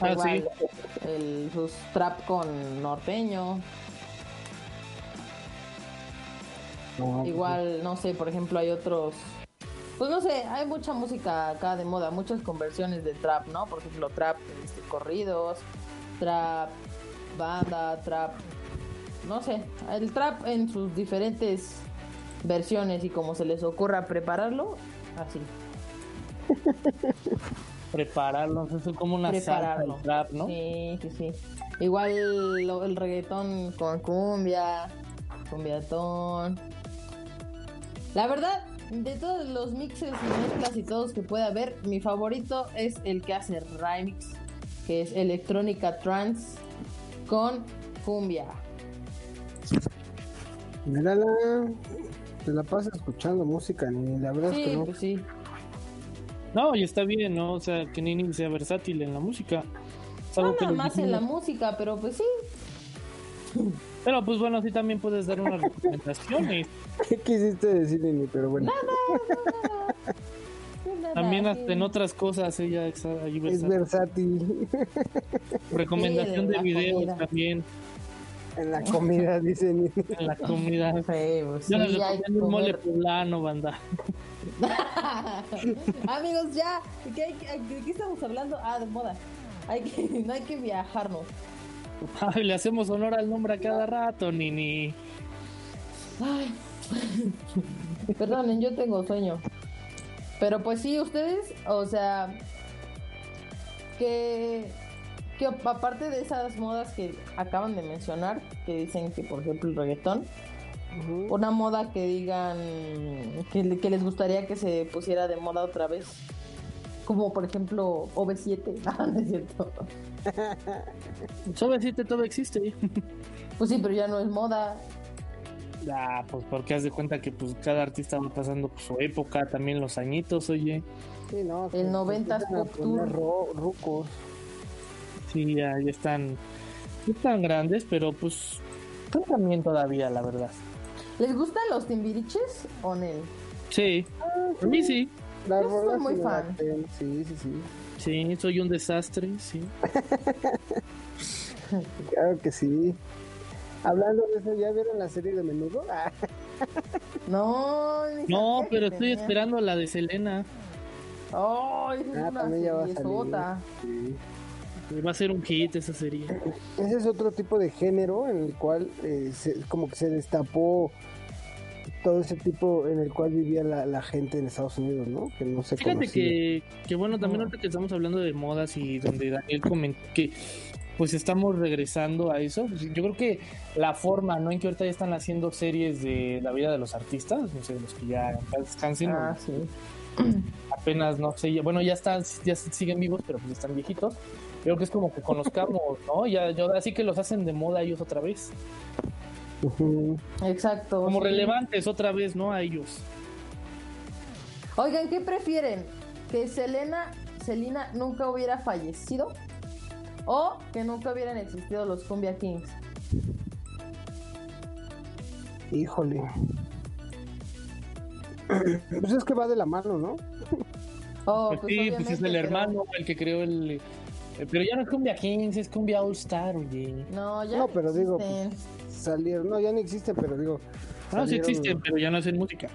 Ah, Igual, sí. El, sus trap con norteño. No, Igual, no sé, por ejemplo, hay otros. Pues no sé, hay mucha música acá de moda, muchas conversiones de trap, ¿no? Por ejemplo, trap este, corridos, trap banda, trap. No sé, el trap en sus diferentes versiones y como se les ocurra prepararlo, así. Prepararlo, es como una prepararlo. trap, ¿no? Sí, sí, sí. Igual lo- el reggaetón con cumbia, cumbiatón. La verdad, de todos los mixes y mezclas y todos que pueda haber, mi favorito es el que hace remix, que es electrónica trance con cumbia. Mírala. Te la pasas escuchando música, ni la verdad es que Sí, no. pues sí. No, y está bien, ¿no? O sea, que Nini sea versátil en la música. No nada más en la música, pero pues sí. Pero pues bueno, sí también puedes dar unas recomendaciones. ¿Qué quisiste decir, Nini? Pero bueno, También Nada, hasta en sí. otras cosas ella es ahí es versátil. versátil. Recomendación Sí, en de videos comida. también en la comida, dice Nini. en la comida. Sí, pues Yo sí, les recomiendo un mole poblano, banda. Amigos, ya. ¿De qué, hay que- de qué estamos hablando? Ah, de moda. Hay que, no hay que viajarnos. Ay, le hacemos honor al nombre a cada rato, Nini. Ay. Perdonen, yo tengo sueño. Pero pues sí, ustedes, o sea, que, que aparte de esas modas que acaban de mencionar, que dicen que por ejemplo el reggaetón, una moda que digan que, que les gustaría que se pusiera de moda otra vez. Como por ejemplo OV7. Ah, no es cierto. Suavecito todo existe. Pues sí, pero ya no es moda. Ah, pues porque haz de cuenta que pues cada artista va pasando su época, también los añitos, oye. Sí, no, El que- que 90s empiezan a Pop poner Tour. ro- rucos. Sí, ya, ya están, no están grandes, pero pues están también todavía, la verdad. ¿Les gustan los timbiriches o no? Sí, a mí sí. Las Yo soy muy fan. laten, Sí, sí, sí. Sí, soy un desastre, sí. Claro que sí. Hablando de eso, ¿ya vieron la serie de menudo? No, No, pero estoy tenía. esperando la de Selena. Ay, esa Ah, es una también ya va a salir. seriezota. sí. Va a ser un hit esa serie. Ese es otro tipo de género en el cual eh, se- como que se destapó todo ese tipo en el cual vivía la, la gente en Estados Unidos, ¿no? Que no se Fíjate que, que bueno, también No. ahorita que estamos hablando de modas y donde Daniel comentó que pues estamos regresando a eso. pues, Yo creo que la forma, ¿no? En que ahorita ya están haciendo series de la vida de los artistas, no sé, los que ya descansen, Ah, sí. apenas, no sé, bueno, ya están, ya siguen vivos, pero pues están viejitos. Creo que es como que conozcamos, ¿no? Ya, yo, así que los hacen de moda ellos otra vez. Exacto. Como sí. relevantes otra vez, ¿no? A ellos. Oigan, ¿qué prefieren? ¿Que Selena, Selena nunca hubiera fallecido? ¿O que nunca hubieran existido los Cumbia Kings? Híjole. Pues es que va de la mano, ¿no? Oh, Pues pues sí, pues es el pero- hermano el que creó el... eh, Pero ya no es Cumbia Kings, es Cumbia All Star, oye. No, ya No, pero digo, existen. Salieron, no, ya no existe, pero digo. No, sí existen, pero ya no hacen música.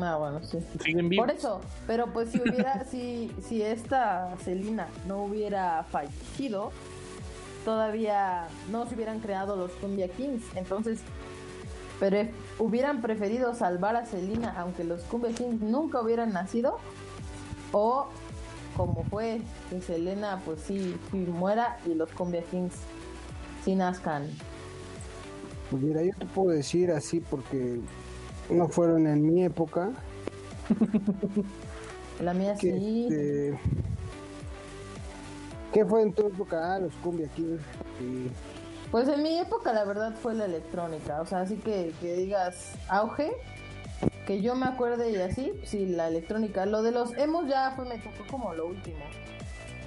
Ah, bueno, sí. Siguen vivos. Por eso, pero pues si hubiera, si, si esta Selena no hubiera fallecido, todavía no se hubieran creado los Cumbia Kings. Entonces, pero hubieran preferido salvar a Selena aunque los Cumbia Kings nunca hubieran nacido, o como fue que Selena pues sí, sí muera y los Cumbia Kings sí nazcan. Pues mira, yo te puedo decir así porque no fueron en mi época. La mía Que, sí. este, ¿Qué fue en tu época? Ah, los Cumbia Kings. Sí. Pues en mi época la verdad fue la electrónica, o sea, así que, que digas auge, que yo me acuerde y así, sí, la electrónica. Lo de los emos ya fue, me tocó como lo último.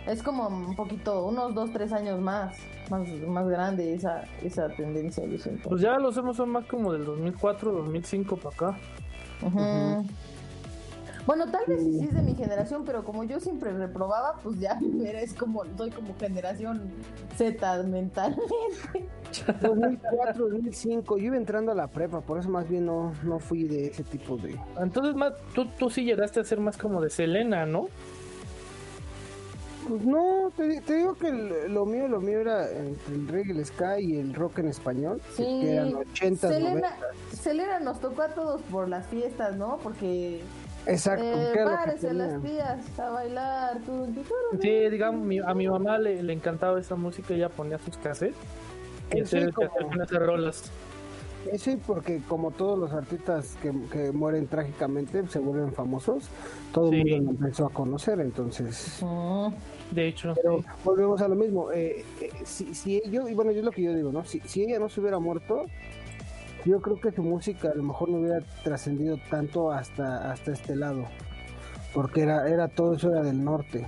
Es como un poquito, unos dos, tres años más, más, más grande esa, esa tendencia, yo siento. Pues ya los hemos son más como del 2004, 2005 para acá. Ujú. Bueno, tal vez sí es de mi generación, pero como yo siempre reprobaba, pues ya eres como, soy como generación Z mentalmente. 2004, 2005. Yo iba entrando a la prepa, por eso más bien no, no fui de ese tipo de. Entonces, más, tú, tú sí llegaste a ser más como de Selena, ¿no? Pues no, te, di- te digo que el- lo mío, lo mío era entre el reggae, el ska y el rock en español, que- Sí. que eran 80, Selena, 90. Selena nos tocó a todos por las fiestas, ¿no? Porque Exacto, eh, párese las tías a bailar. tu, tu, tu, tu. Sí, digamos, mi- a mi mamá le, le encantaba esa música, ella ponía sus cassettes. Y hacer como- con esas rolas. Eso y porque como todos los artistas que, que mueren trágicamente se vuelven famosos, todo el Sí. mundo lo empezó a conocer, entonces... Mm, De hecho, Pero volvemos a lo mismo, eh, eh, si, si yo, y bueno, yo es lo que yo digo, ¿no? Si, si ella no se hubiera muerto, yo creo que su música a lo mejor no hubiera trascendido tanto hasta, hasta este lado, porque era, era todo eso era del norte.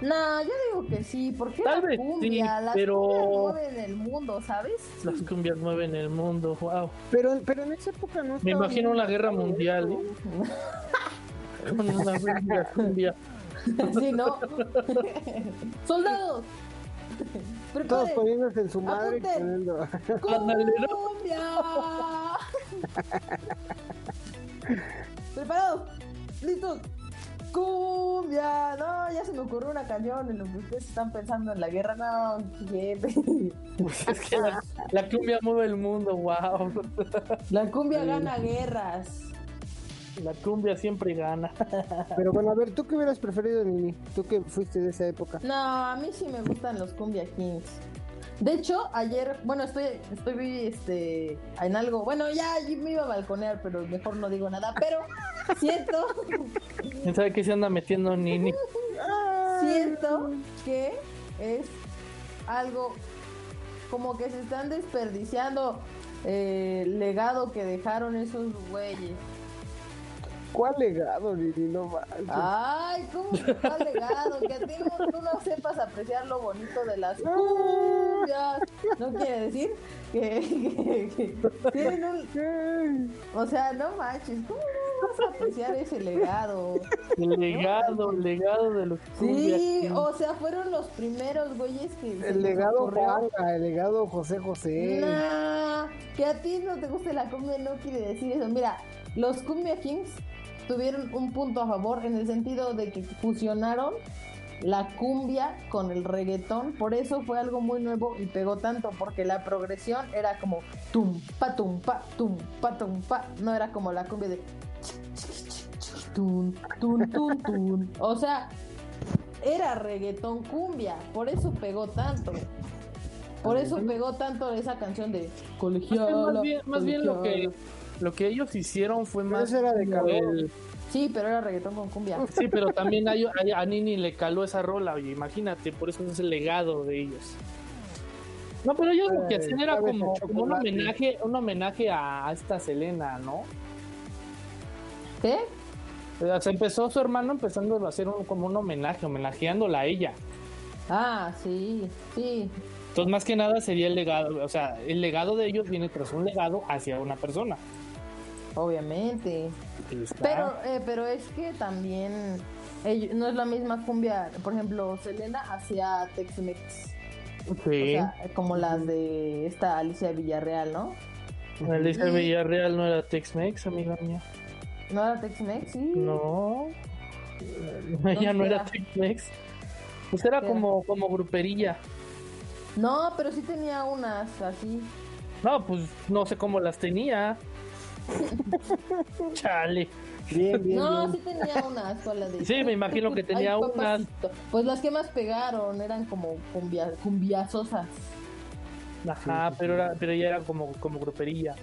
No, yo digo que sí, porque Tal la vez cumbia, sí, las pero- cumbias mueven el mundo, ¿sabes? las cumbias mueven el mundo, wow. Pero, pero en esa época no Me imagino una guerra marcado mundial. ¿eh? Con una cumbia, cumbia. sí, ¿no? ¡Soldados! Todos ¡Preparen! poniéndose en su madre. ¿Preparados? ¿Listos? ¡Cumbia! No, ya se me ocurrió una canción en lo que ustedes están pensando en la guerra. No, gente. Es que la, la cumbia mueve el mundo, wow. La cumbia gana guerras. La cumbia siempre gana. Pero bueno, a ver, ¿tú qué hubieras preferido, Nini? Tú que fuiste de esa época. No, a mí sí me gustan los Cumbia Kings. De hecho, ayer, bueno, estoy, estoy este, en algo, bueno, ya me iba a balconear, pero mejor no digo nada, pero siento, ¿Quién sabe qué se anda metiendo Nini? siento que es algo como que se están desperdiciando eh, el legado que dejaron esos güeyes. ¿Cuál legado, Nini? No manches. Ay, ¿cómo que está legado? Que a ti no, tú no sepas apreciar lo bonito de las cumbias. No quiere decir que, que- que tienen un... O sea, no manches, ¿cómo vas a apreciar ese legado? El legado, el legado de los Cumbia Sí, o sea, fueron los primeros güeyes que... El legado. Juanga, el legado José José. Nah, que a ti no te guste la cumbia no quiere decir eso. Mira, los Cumbia Kings tuvieron un punto a favor en el sentido de que fusionaron la cumbia con el reggaetón. Por eso fue algo muy nuevo y pegó tanto, porque la progresión era como tum, pa, tum, pa, tum, pa, tum, pa. No era como la cumbia de tun, tun, tun, tun. O sea, era reggaetón cumbia. Por eso pegó tanto. Por eso pegó tanto esa canción de colegiala. más bien, más bien lo que. Lo que ellos hicieron fue Pero más eso era de el- Sí, pero era reggaetón con cumbia. sí, pero también a, a- a Nini le caló esa rola, oye, imagínate, por eso es el legado de ellos. No, pero ellos lo que Eh, hacían era sabe como, un homenaje, un homenaje a, a esta Selena, ¿no? ¿Qué? O sea, se empezó su hermano empezando a hacer un- como un homenaje, homenajeándola a ella. Ah, sí, sí. Entonces, más que nada sería el legado, o sea, el legado de ellos viene tras un legado hacia una persona. Obviamente. Está. Pero, eh, pero es que también no es la misma cumbia. Por ejemplo, Selena hacía Tex-Mex. O sí, sea, como las de esta Alicia Villarreal, ¿no? Alicia Villarreal no era Tex-Mex, amiga mía. ¿No era Tex-Mex? Sí. No. Ella no era era. Tex-Mex. Pues era ¿Qué como, como gruperilla. No, pero sí tenía unas así. No, pues no sé cómo las tenía. Chale. Bien, bien, No, bien. sí tenía unas. ¿cuál la de- Sí, me imagino que tenía Ay, unas. Pues las que más pegaron eran como cumbia, cumbiazosas. Ajá, pero era, pero ella era como, como gruperilla.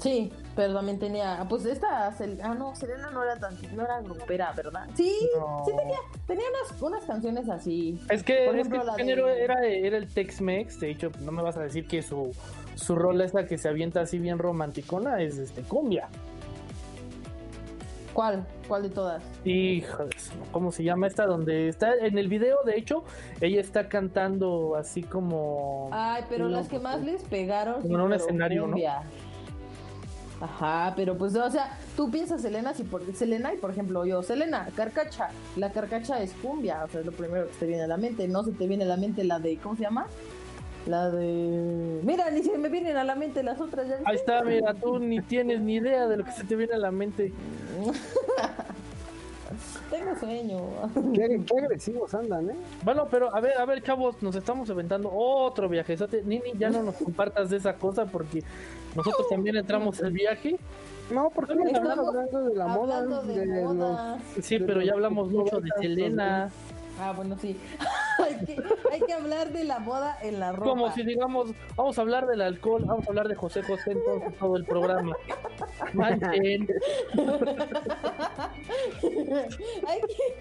Sí, pero también tenía, pues esta, Sel- ah no, Selena no era tan, no era grupera, ¿verdad? Sí, No. sí tenía, tenía unas, unas canciones así. Es que, Por es ejemplo, que la su género de- era, era el Tex-Mex. De hecho, no me vas a decir que su, su rol esa que se avienta así bien romanticona es este cumbia. ¿Cuál? ¿Cuál de todas? Su- ¿cómo se llama esta? Donde está en el video, de hecho, ella está cantando así como. Ay, pero las que más les pegaron. como en un escenario, ¿no? Ajá, pero pues, o sea, tú piensas Selena, si por Selena y por ejemplo yo, Selena, carcacha, la carcacha es cumbia, o sea, es lo primero que te viene a la mente, no se te viene a la mente la de, ¿cómo se llama? La de... Mira, ni se me vienen a la mente las otras, ya? Ahí está, mira, tú ni tienes ni idea de lo que se te viene a la mente. Tengo sueño. Qué, qué agresivos andan, ¿eh? Bueno, pero a ver, a ver, chavos, nos estamos aventando otro viajezote. Nini, ya no nos compartas de esa cosa porque nosotros también entramos el viaje. No, porque Estamos hablando de la moda. De, los- moda. Sí, pero ya hablamos mucho de Selena. Ah, bueno, sí. hay, que, hay que hablar de la moda en la ropa. Como si digamos, vamos a hablar del alcohol, vamos a hablar de José José entonces todo el programa. Manchen. hay, que,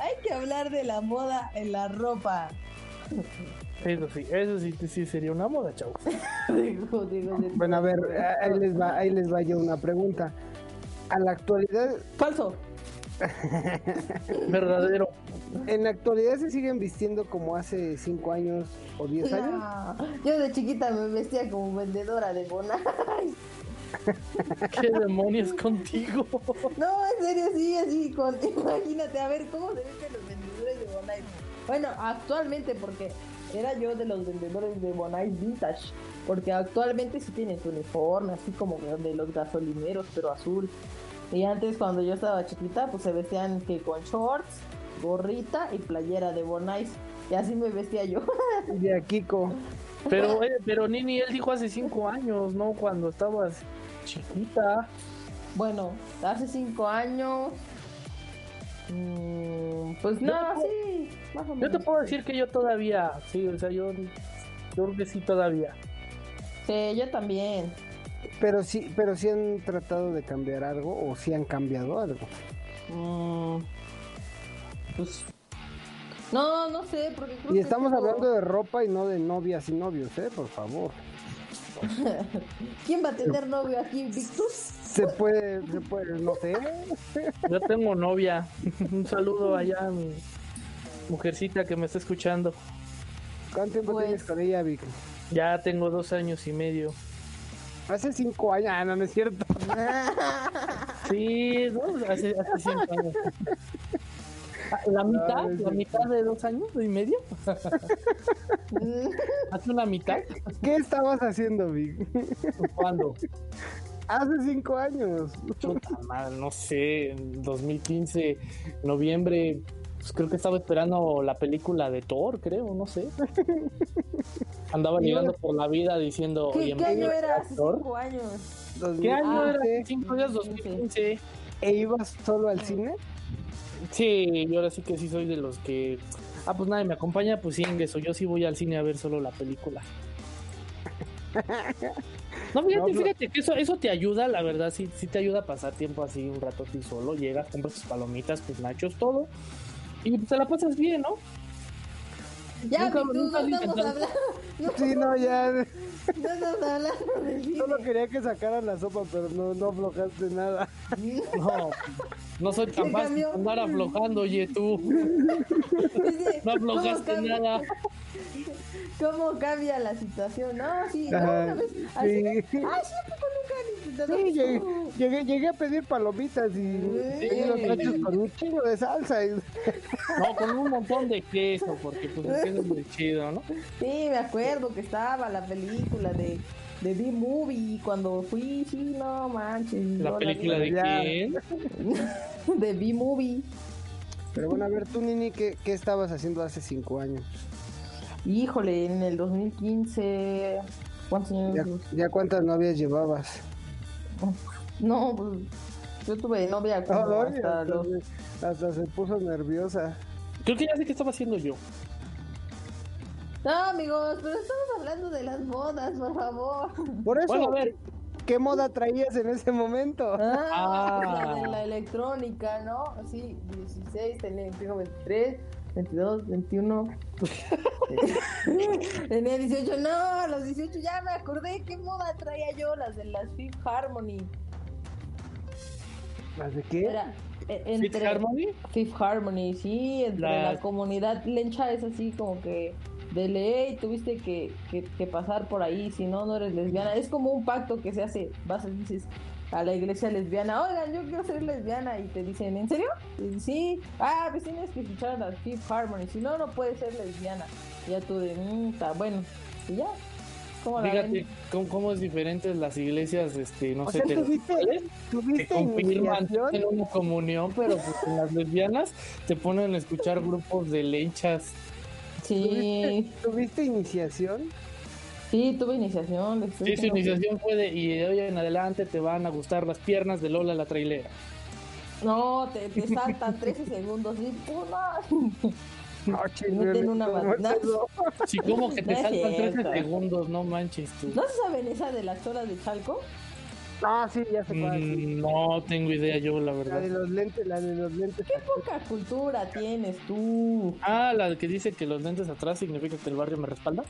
hay que hablar de la moda en la ropa. Eso sí, eso sí, sí sería una moda, chavos. Digo, digo, digo. Bueno, a ver, ahí les va, ahí les va yo una pregunta. A la actualidad, Falso. Verdadero. ¿en la actualidad se siguen vistiendo como hace 5 años o 10 años? Yo de chiquita me vestía como vendedora de Bonai. ¿Qué demonios contigo? No, en serio, sí, así, con, imagínate, a ver, ¿cómo se visten los vendedores de Bonai? Bueno, actualmente, porque era yo de los vendedores de Bonai Vintage, porque actualmente sí tienen su uniforme, así como de los gasolineros, pero azul. Y antes, cuando yo estaba chiquita, pues se vestían que con shorts, gorrita y playera de Bonai. Y así me vestía yo. De Kiko. Pero, eh, pero Nini, él dijo hace cinco años, ¿no? Cuando estabas chiquita. Bueno, hace cinco años. mm, pues Yo no, sí, más o Yo te puedo decir que yo todavía, sí, o sea, yo, yo creo que sí todavía. Sí, yo también. Pero sí, pero sí han tratado de cambiar algo o sí han cambiado algo. Mm, pues. No, no sé, porque creo Y que estamos hablando de ropa y no de novias y novios, ¿eh? Por favor. ¿Quién va a tener novio aquí, Victus? Se puede, se puede, no sé. Yo tengo novia. Un saludo allá a mi mujercita que me está escuchando. ¿Cuánto tiempo Pues- tienes con ella, Vic? Ya tengo dos años y medio. Hace cinco años, ah, no, no es cierto. Sí, ¿no? Hace, hace cinco años. Ah, ¿La mitad? Ay, ¿La mitad de dos años y medio? ¿Hace una mitad? ¿Qué estabas haciendo, Vic? ¿Cuándo? Hace cinco años. Madre, no sé, en 2015, noviembre, pues creo que estaba esperando la película de Thor, creo, no sé. Andaba llegando por la vida diciendo, ¿Qué, año ¿me era? Hace cinco años. ¿Qué año Ah, era? sí. Cinco días 2015. ¿E ibas solo al cine? Sí, yo ahora sí que sí soy de los que. Ah, pues nadie me acompaña, pues sí, eso. Yo sí voy al cine a ver solo la película. No, fíjate, No, fíjate que eso, eso te ayuda, la verdad, sí, sí te ayuda a pasar tiempo así un rato así solo. Llegas, compras tus palomitas, tus nachos, todo. Y te la pasas bien, ¿no? Ya, Nunca- tú nunca no estamos hablando. No, Sí, no, ya. no estamos hablando de cine. Solo quería que sacaran la sopa, pero no, no aflojaste nada. No, no soy capaz de andar aflojando, oye tú. No ¿cómo aflojaste cambia- nada. ¿Cómo cambia la situación? No, sí, no, Ajá, una vez. Así, sí. Ay, sí, ¿a poco nunca han intentado? Sí, llegué, llegué, llegué a pedir palomitas y, y los nachos con un chingo de salsa. y- No, con un montón de queso, porque pues el queso es muy chido, ¿no? Sí, me acuerdo que estaba la película de, de B-Movie cuando fui, sí, no manches. La no película de quién. de B-Movie. Pero bueno, a ver, tú, Nini, ¿qué, qué estabas haciendo hace cinco años? Híjole, en el 2015. ¿Cuántos años? ¿Ya, ya cuántas novias llevabas? No, pues. Yo tuve novia como hasta hasta, los. se, hasta se puso nerviosa. Creo que ya sé qué estaba haciendo yo. No, amigos, pero estamos hablando de las bodas, por favor. Por eso, Bueno, a ver. ¿qué moda traías en ese momento? Ah, Ah. la de la electrónica, ¿no? Sí, 16, tenía, tengo 23, 22, 21. tenía 18, no, a los 18 ya me acordé qué moda traía yo, las de las Fifth Harmony. ¿Las de qué? Era, eh, Fifth entre Harmony. Fifth Harmony, sí, entre la comunidad lencha es así como que de ley tuviste que, que, que pasar por ahí, si no, no eres lesbiana. Es como un pacto que se hace, vas y dices a la iglesia lesbiana, oigan, yo quiero ser lesbiana, y te dicen, ¿en serio? Y sí, ah, pues tienes que escuchar a las Fifth Harmony, si no, no puedes ser lesbiana. Y ya tú de, "Mm, está bueno, y ya. ¿Cómo la Fíjate ven? cómo, cómo es diferentes las iglesias, este, no O sé, sea, te- ¿tuviste, ¿tuviste confirman en una comunión, pero pues en las lesbianas te ponen a escuchar grupos de lenchas. Sí, ¿Tuviste iniciación? Sí, tuve iniciación. Sí, su iniciación fue de, y de hoy en adelante te van a gustar las piernas de Lola la trailera. No, te, te saltan 13 segundos y. No, meten una ¿cómo es madre. eso? Sí, como que te No saltan 13 cierto. segundos, no manches tú. ¿No se saben esa de las horas de Chalco? Ah, sí, ya se puede. Mm, no tengo idea yo, la La de verdad. los lentes, la de los lentes. ¿Qué poca cultura tienes tú? Ah, la que dice que los lentes atrás significa que el barrio me respalda.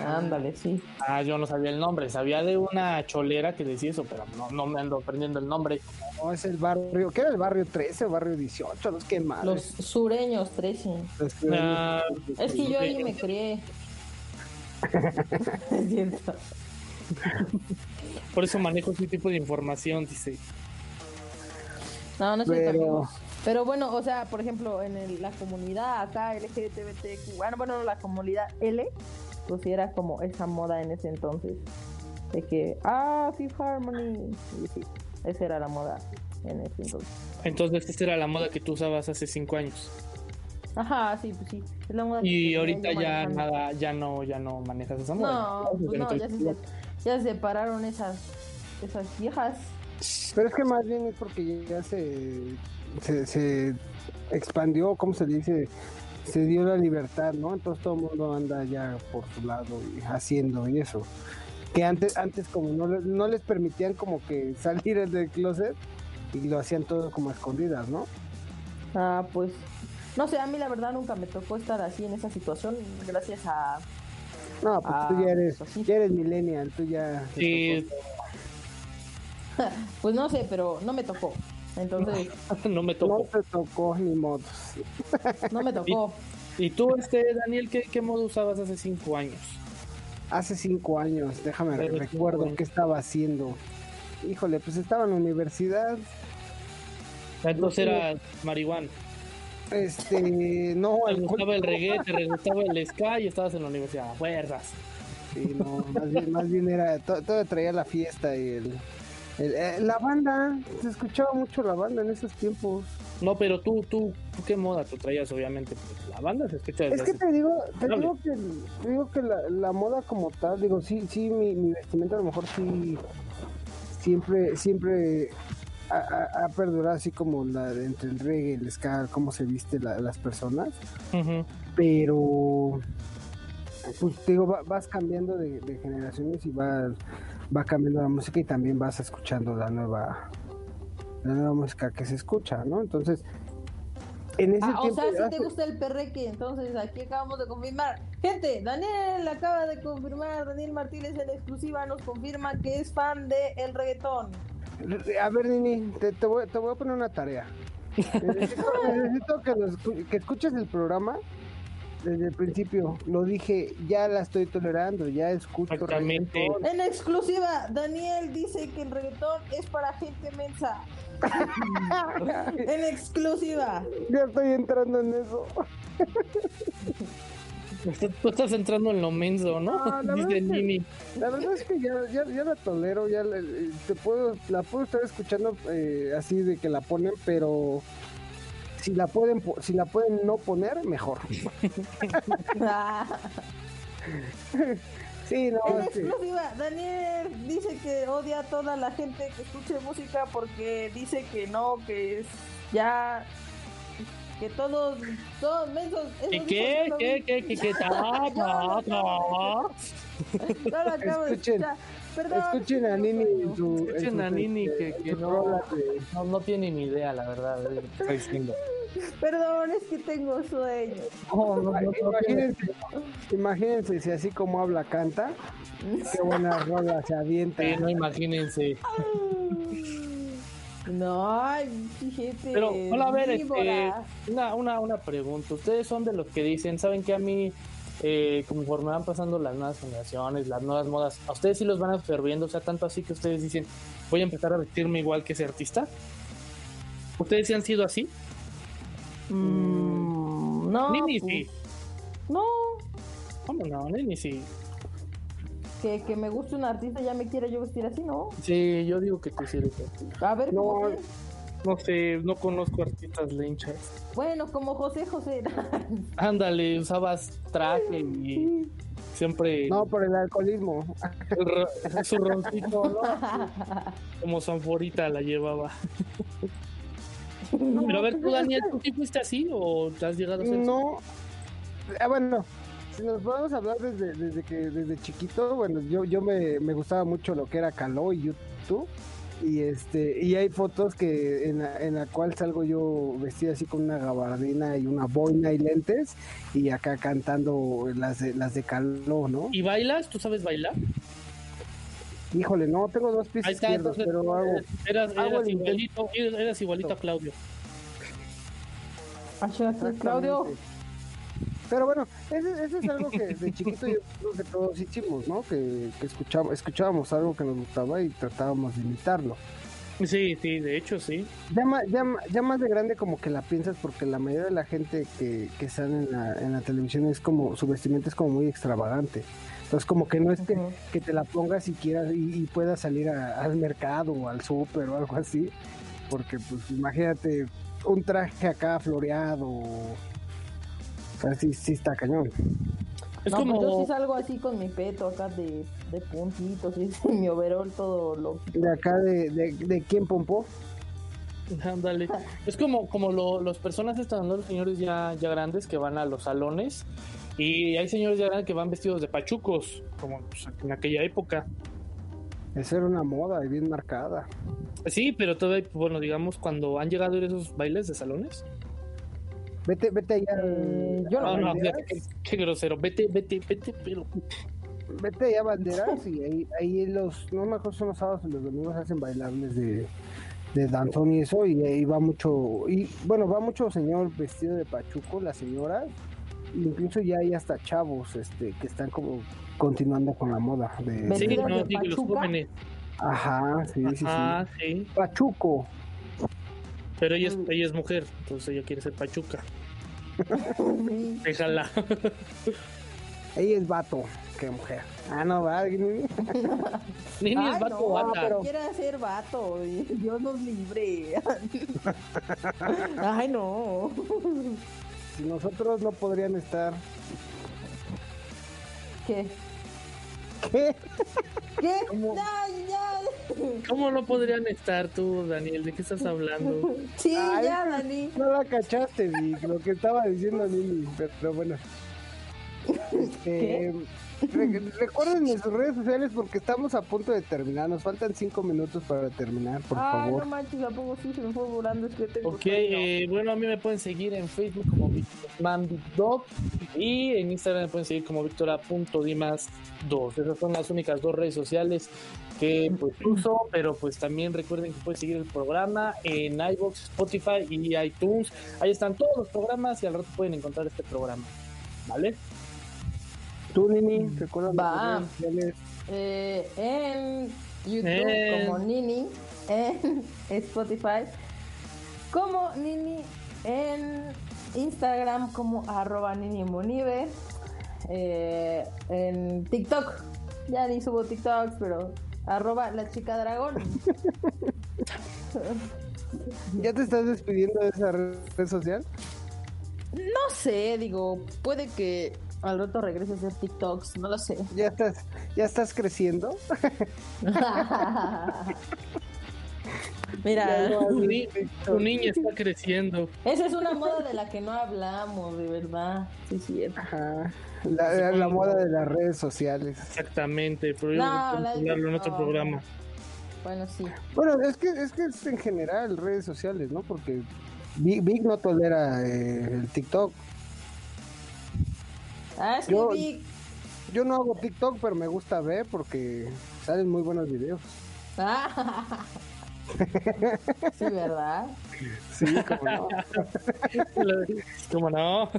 Ándale, sí. Ah, yo no sabía el nombre, sabía de una cholera que decía eso, pero no, no me ando aprendiendo el nombre. No, es el barrio. ¿Qué era el barrio 13 o barrio 18? Los que más. Los sureños 13. Ah, Es que yo ahí me crié. es cierto. por eso manejo ese tipo de información, dice. No, no es cierto. Pero- amigos. Pero bueno, o sea, por ejemplo, en el- la comunidad acá LGBTQ, bueno, bueno, la comunidad L, pues sí era como esa moda en ese entonces. De que, ah, Fifth Harmony. Y sí, esa era la moda en ese entonces. Entonces, esta era la moda que tú usabas hace cinco años. Ajá, sí, pues sí. Es la moda que Y ahorita ya nada, ya no, ya no manejas esa moda. No, pues no, ya se, se- ya se separaron esas, esas viejas. Pero es que más bien es porque ya se, se, se expandió, ¿cómo se dice? Se dio la libertad, ¿no? Entonces todo el mundo anda ya por su lado y haciendo y eso. Que antes, antes como no, no les permitían como que salir del closet y lo hacían todo como a escondidas, ¿no? Ah, pues. No sé, a mí la verdad nunca me tocó estar así en esa situación, gracias a. No, pues Ah, tú ya eres, pues ya eres millennial, tú ya... Sí, Pues no sé, pero no me tocó. Entonces, no me No tocó. te tocó ni modos. no me tocó. ¿Y tú, este, Daniel, qué, qué modo usabas hace cinco años? Hace cinco años, déjame recuerdo años. qué estaba haciendo. Híjole, pues estaba en la universidad Entonces era marihuana. Este, no, Te gustaba el reggae, te gustaba el ska y estabas en la universidad. Fuerzas. Sí, no, más bien, más bien era, to- todo, traía la fiesta y el, el- eh, la banda, se escuchaba mucho la banda en esos tiempos. No, pero tú, tú, tú qué moda tú traías, obviamente. Pues la banda se escucha Es que te digo, te digo que, te digo que la, la moda como tal, digo, sí, sí, mi, mi vestimenta a lo mejor sí, siempre, siempre ha, perdurado así como la entre el reggae, el ska, cómo se viste la- las personas, pero pues te digo, va- vas cambiando de, de generaciones y vas, va cambiando la música y también vas escuchando la nueva, la nueva música que se escucha, ¿no? Entonces, en ese Ah, o tiempo sea, si te gusta el perreque, entonces aquí acabamos de confirmar. Gente, Daniel acaba de confirmar, Daniel Martínez en exclusiva nos confirma que es fan de el reggaetón. A ver, Nini, te, te voy, te voy a poner una tarea. Necesito, necesito que, lo escu- que escuches el programa desde el principio. Lo dije, ya la estoy tolerando, ya escucho. Exactamente. reggaetón. En exclusiva, Daniel dice que el reggaetón es para gente mensa. en exclusiva. Ya estoy entrando en eso. Tú estás entrando en lo menso, ¿no? Ah, la Dice verdad es que- Nini. La verdad es que ya, ya, ya la tolero, ya la- eh, te puedo, la puedo estar escuchando eh, así de que la ponen, pero si la pueden, po- si la pueden no poner, mejor. Sí, no, En es que- exclusiva, Daniel dice que odia a toda la gente que escuche música porque dice que no, que es ya que todos, todos mensos. eso ¿Qué, dijo qué, qué, vi. qué, qué, qué, Perdón, Escuchen a Nini en su. en Escuchen a Nini este, que, que no, no, no tiene ni idea, la verdad. diciendo. Perdón, es que tengo sueño. No, no, no, no tiene- Imagínense, imagínense si así como habla canta, qué buena rola se avienta. Sí, no, imagínense. No, ay, fíjate. Pero, hola, a ver, este, una, una, una pregunta. Ustedes son de los que dicen, ¿saben que a mí, eh, conforme van pasando las nuevas generaciones, las nuevas modas, a ustedes sí los van absorbiendo? O sea, tanto así que ustedes dicen, voy a empezar a vestirme igual que ese artista. ¿Ustedes sí han sido así? Mm, no, Nini pues, sí. no, ¿Cómo no? Nini sí. que, que me guste un artista ya me quiera yo vestir así, ¿no? Sí, yo digo que tú sí eres así. A ver, No, ¿cómo? No sé, no conozco artistas lenchas. Bueno, como José José. Ándale, usabas traje y siempre No, por el alcoholismo. su roncito, ¿no? Como Sanforita la llevaba. Pero a ver, tú, Daniel, ¿tú sí fuiste así o te has llegado a ser No. Ah, bueno, si nos podemos hablar desde, desde que desde chiquito, bueno, yo, yo me, me gustaba mucho lo que era Caló y YouTube. Y este, y hay fotos que en la, en la cual salgo yo vestido así con una gabardina y una boina y lentes, y acá cantando las de, las de Caló, ¿no? ¿Y bailas? ¿Tú sabes bailar? Híjole, no, tengo dos pies Ahí está, izquierdos, entonces pero hago. eras, hago eras el igualito, eras igualito a Claudio. Claudio. Pero bueno, ese, ese es algo que de chiquito yo creo que todos hicimos, ¿no? Que, que escuchábamos, escuchábamos algo que nos gustaba y tratábamos de imitarlo. Sí, sí, de hecho sí. Ya, ya, ya más de grande como que la piensas porque la mayoría de la gente que, que sale en la, en la televisión es como, su vestimenta es como muy extravagante. Entonces como que no es que, que te la pongas y quieras y, y puedas salir a- al mercado o al súper o algo así. Porque pues imagínate un traje acá floreado. Sea, sí, sí está cañón. Es no, como... pues yo sí salgo así con mi peto acá de, de puntitos y mi overol todo lo De acá de, de, de quién pompó. Ándale. Es como, como lo- los personas están ¿no? los señores ya, ya grandes que van a los salones y hay señores ya grandes que van vestidos de pachucos, como pues, en aquella época. Esa era una moda y bien marcada. Sí, pero todavía, bueno, digamos, cuando han llegado a ir a esos bailes de salones. Vete, vete allá. Eh, yo No, no, no, fíjate, qué, qué grosero. Vete, vete, vete, pero. Vete allá a banderas y ahí, ahí los, no me acuerdo son los sábados los domingos hacen bailables de, de danzón y eso, y ahí va mucho, y bueno, va mucho señor vestido de pachuco, las señoras, incluso ya hay hasta chavos este que están como continuando con la moda de Sí, ¿Vestidos no, de digo, los jóvenes. ajá, sí, sí, sí. Ah, sí. Pachuco. Pero ella es, ella es mujer, entonces ella quiere ser pachuca. Déjala. Ella es vato, que mujer. Ah, no, va. Nini es vato no, bata. pero quiera ser vato. Dios nos libre. Ay, no. Si nosotros no podrían estar. ¿Qué? ¿Qué? ¿Qué? ¿Cómo? ¿Cómo no podrían estar tú, Daniel? ¿De qué estás hablando? Sí, Ay, ya, Dani. No la cachaste, Vic, lo que estaba diciendo Nini, pero, bueno. Este, re- recuerden en sus redes sociales porque estamos a punto de terminar. Nos faltan cinco minutos para terminar, por Ay, favor. no manches, ¿a poco sí se me fue volando? Es que tengo Ok, eh, bueno, a mí me pueden seguir en Facebook como VictorManDog y en Instagram me pueden seguir como Victora.dimas2. Esas son las únicas dos redes sociales que pues uso, pero pues también recuerden que pueden seguir el programa en iVoox, Spotify y iTunes. Ahí están todos los programas y al rato pueden encontrar este programa. ¿Vale? Tú, Nini, recuerda Va. Eh, en YouTube como Nini, en Spotify como Nini, en Instagram como arroba Nini Monive, eh, en TikTok, ya ni subo TikToks, pero arroba la chica dragón. ¿Ya te estás despidiendo de esa red social? No sé, digo, puede que al rato regrese a hacer TikToks, no lo sé. ¿Ya estás, ya estás creciendo? Mira, Tu, haces ni- TikTok. tu niña está creciendo. esa es una moda de la que no hablamos, de verdad. Sí, sí. Ajá. La, la- la moda de las redes sociales. Exactamente, pero yo No, voy a la- hablarlo en otro programa. Bueno, sí. Bueno, es que es que es en general redes sociales, ¿no? Porque Big, Big no tolera eh, el TikTok. Ah, es Yo- Yo no hago TikTok, pero me gusta ver porque salen muy buenos videos. Ah. sí, ¿verdad? Sí, como no. ¿Cómo no?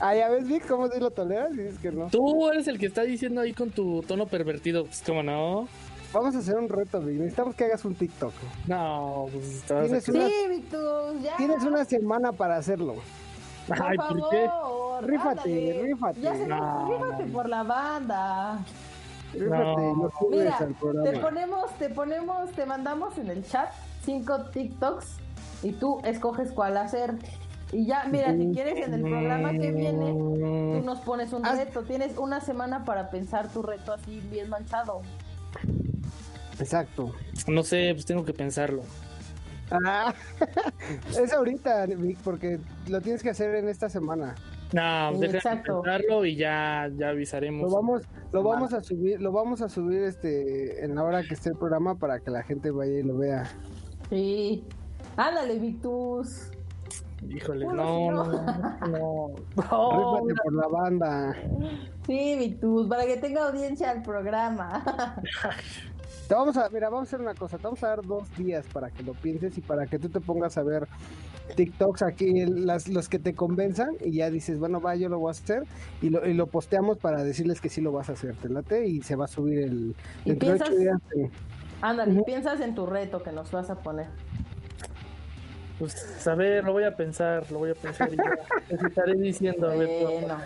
Ah, ya ves, Vic, cómo sí lo toleras y dices que no. Tú eres el que está diciendo ahí con tu tono pervertido. Pues, ¿cómo no? Vamos a hacer un reto, Vic. Necesitamos que hagas un TikTok. No, pues Tienes una- Sí, Victus, ya. Tienes una semana para hacerlo. Por Ay, favor, ¿por qué? Rífate, ándale. rífate. Ya se No, rífate no. por la banda. Fíjate, No. Mira, te programa. ponemos, te ponemos, te mandamos en el chat cinco TikToks y tú escoges cuál hacer. Y ya, mira, si quieres en el programa que viene, tú nos pones un Haz- reto. Tienes una semana para pensar tu reto así bien manchado. Exacto. No sé, pues tengo que pensarlo. Ah, es ahorita, Vic, porque lo tienes que hacer en esta semana. No, Sí, déjame exacto. y ya, ya avisaremos. Lo vamos, lo vamos a subir, lo vamos a subir este en la hora que esté el programa para que la gente vaya y lo vea. Sí. Ándale, Victus. Híjole, no, no, no. no. Por la banda. Sí, Victus, para que tenga audiencia al programa. Te vamos a, mira, vamos a hacer una cosa, te vamos a dar dos días para que lo pienses y para que tú te pongas a ver TikToks aquí, las, los que te convenzan y ya dices, bueno, va, yo lo voy a hacer y lo, y lo posteamos para decirles que sí lo vas a hacer, te late y se va a subir el... ¿Y piensas- días, eh, Ándale, piensas en tu reto que nos vas a poner. Pues a ver, lo voy a pensar, lo voy a pensar y ya les estaré diciendo. a ver, Bueno,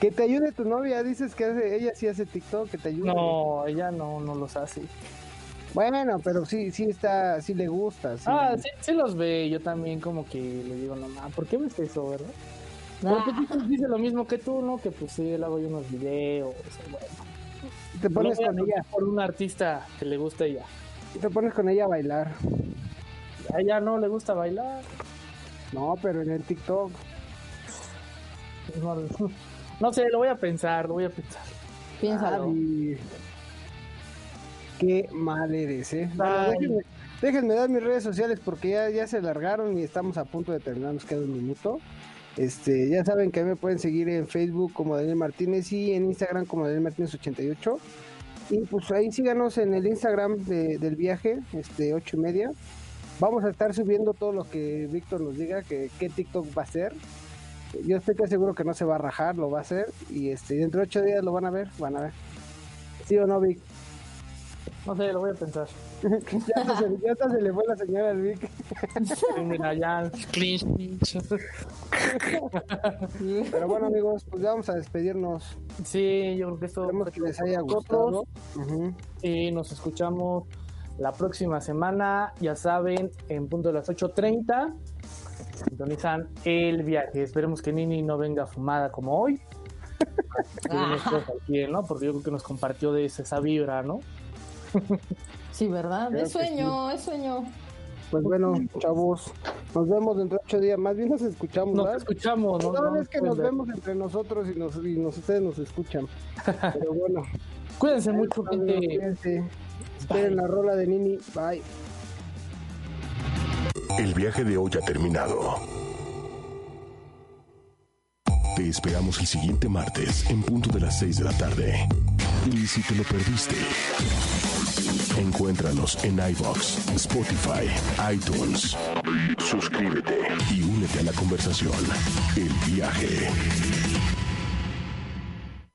Que te ayude tu novia, dices que hace, ella sí hace TikTok, que te ayude. No, ella no, no los hace. Bueno, pero sí, sí está, sí le gusta. sí. Ah, sí, sí los ve. Yo también como que le digo, no, ma, ¿por qué ves eso, verdad? Pero pues, dice- lo mismo que tú, ¿no? Que pues sí, le hago yo unos videos. bueno. te pones con ella, por un artista que le gusta a ella. te pones con ella a bailar. A ella no le gusta bailar. No, pero en el TikTok. No, no sé, lo voy a pensar, lo voy a pensar. piénsalo. Ay, qué mal eres, ¿eh? Bueno, déjenme, déjenme dar mis redes sociales porque ya, ya se largaron y estamos a punto de terminar, nos queda un minuto. Este, ya saben que me pueden seguir en Facebook como Daniel Martínez y en Instagram como Daniel Martínez 88. Y pues ahí síganos en el Instagram de- del viaje, este, ocho y media. Vamos a estar subiendo todo lo que Víctor nos diga, que qué TikTok va a ser. Yo estoy casi seguro que no se va a rajar, lo va a hacer. Y este, dentro de ocho días lo van a ver, van a ver. ¿Sí o no, Vic? No sé, lo voy a pensar. ya, hasta se, ya hasta se le fue la señora al Vic. Mira, ya. Pero bueno, amigos, pues ya vamos a despedirnos. Sí, yo creo que esto Esperemos que les haya gustado. Y nos escuchamos la próxima semana, ya saben, en punto de las 8.30. Sintonizan el viaje. Esperemos que Nini no venga fumada como hoy. Que no. Porque yo creo que nos compartió de esa, esa vibra, ¿no? Sí, ¿verdad? Creo Es sueño, es sueño. Pues bueno, chavos, nos vemos dentro de ocho días. Más bien nos escuchamos, Nos ¿verdad? escuchamos, ¿no? Cada No vez que nos ver. vemos entre nosotros y, nos, y nos, ustedes nos escuchan. Pero bueno, Cuídense mucho, gente. cuídense. Esperen la rola de Nini. Bye. El viaje de hoy ha terminado. Te esperamos el siguiente martes en punto de las 6 de la tarde. Y si te lo perdiste, encuéntranos en iBox, Spotify, iTunes. Suscríbete y únete a la conversación. El viaje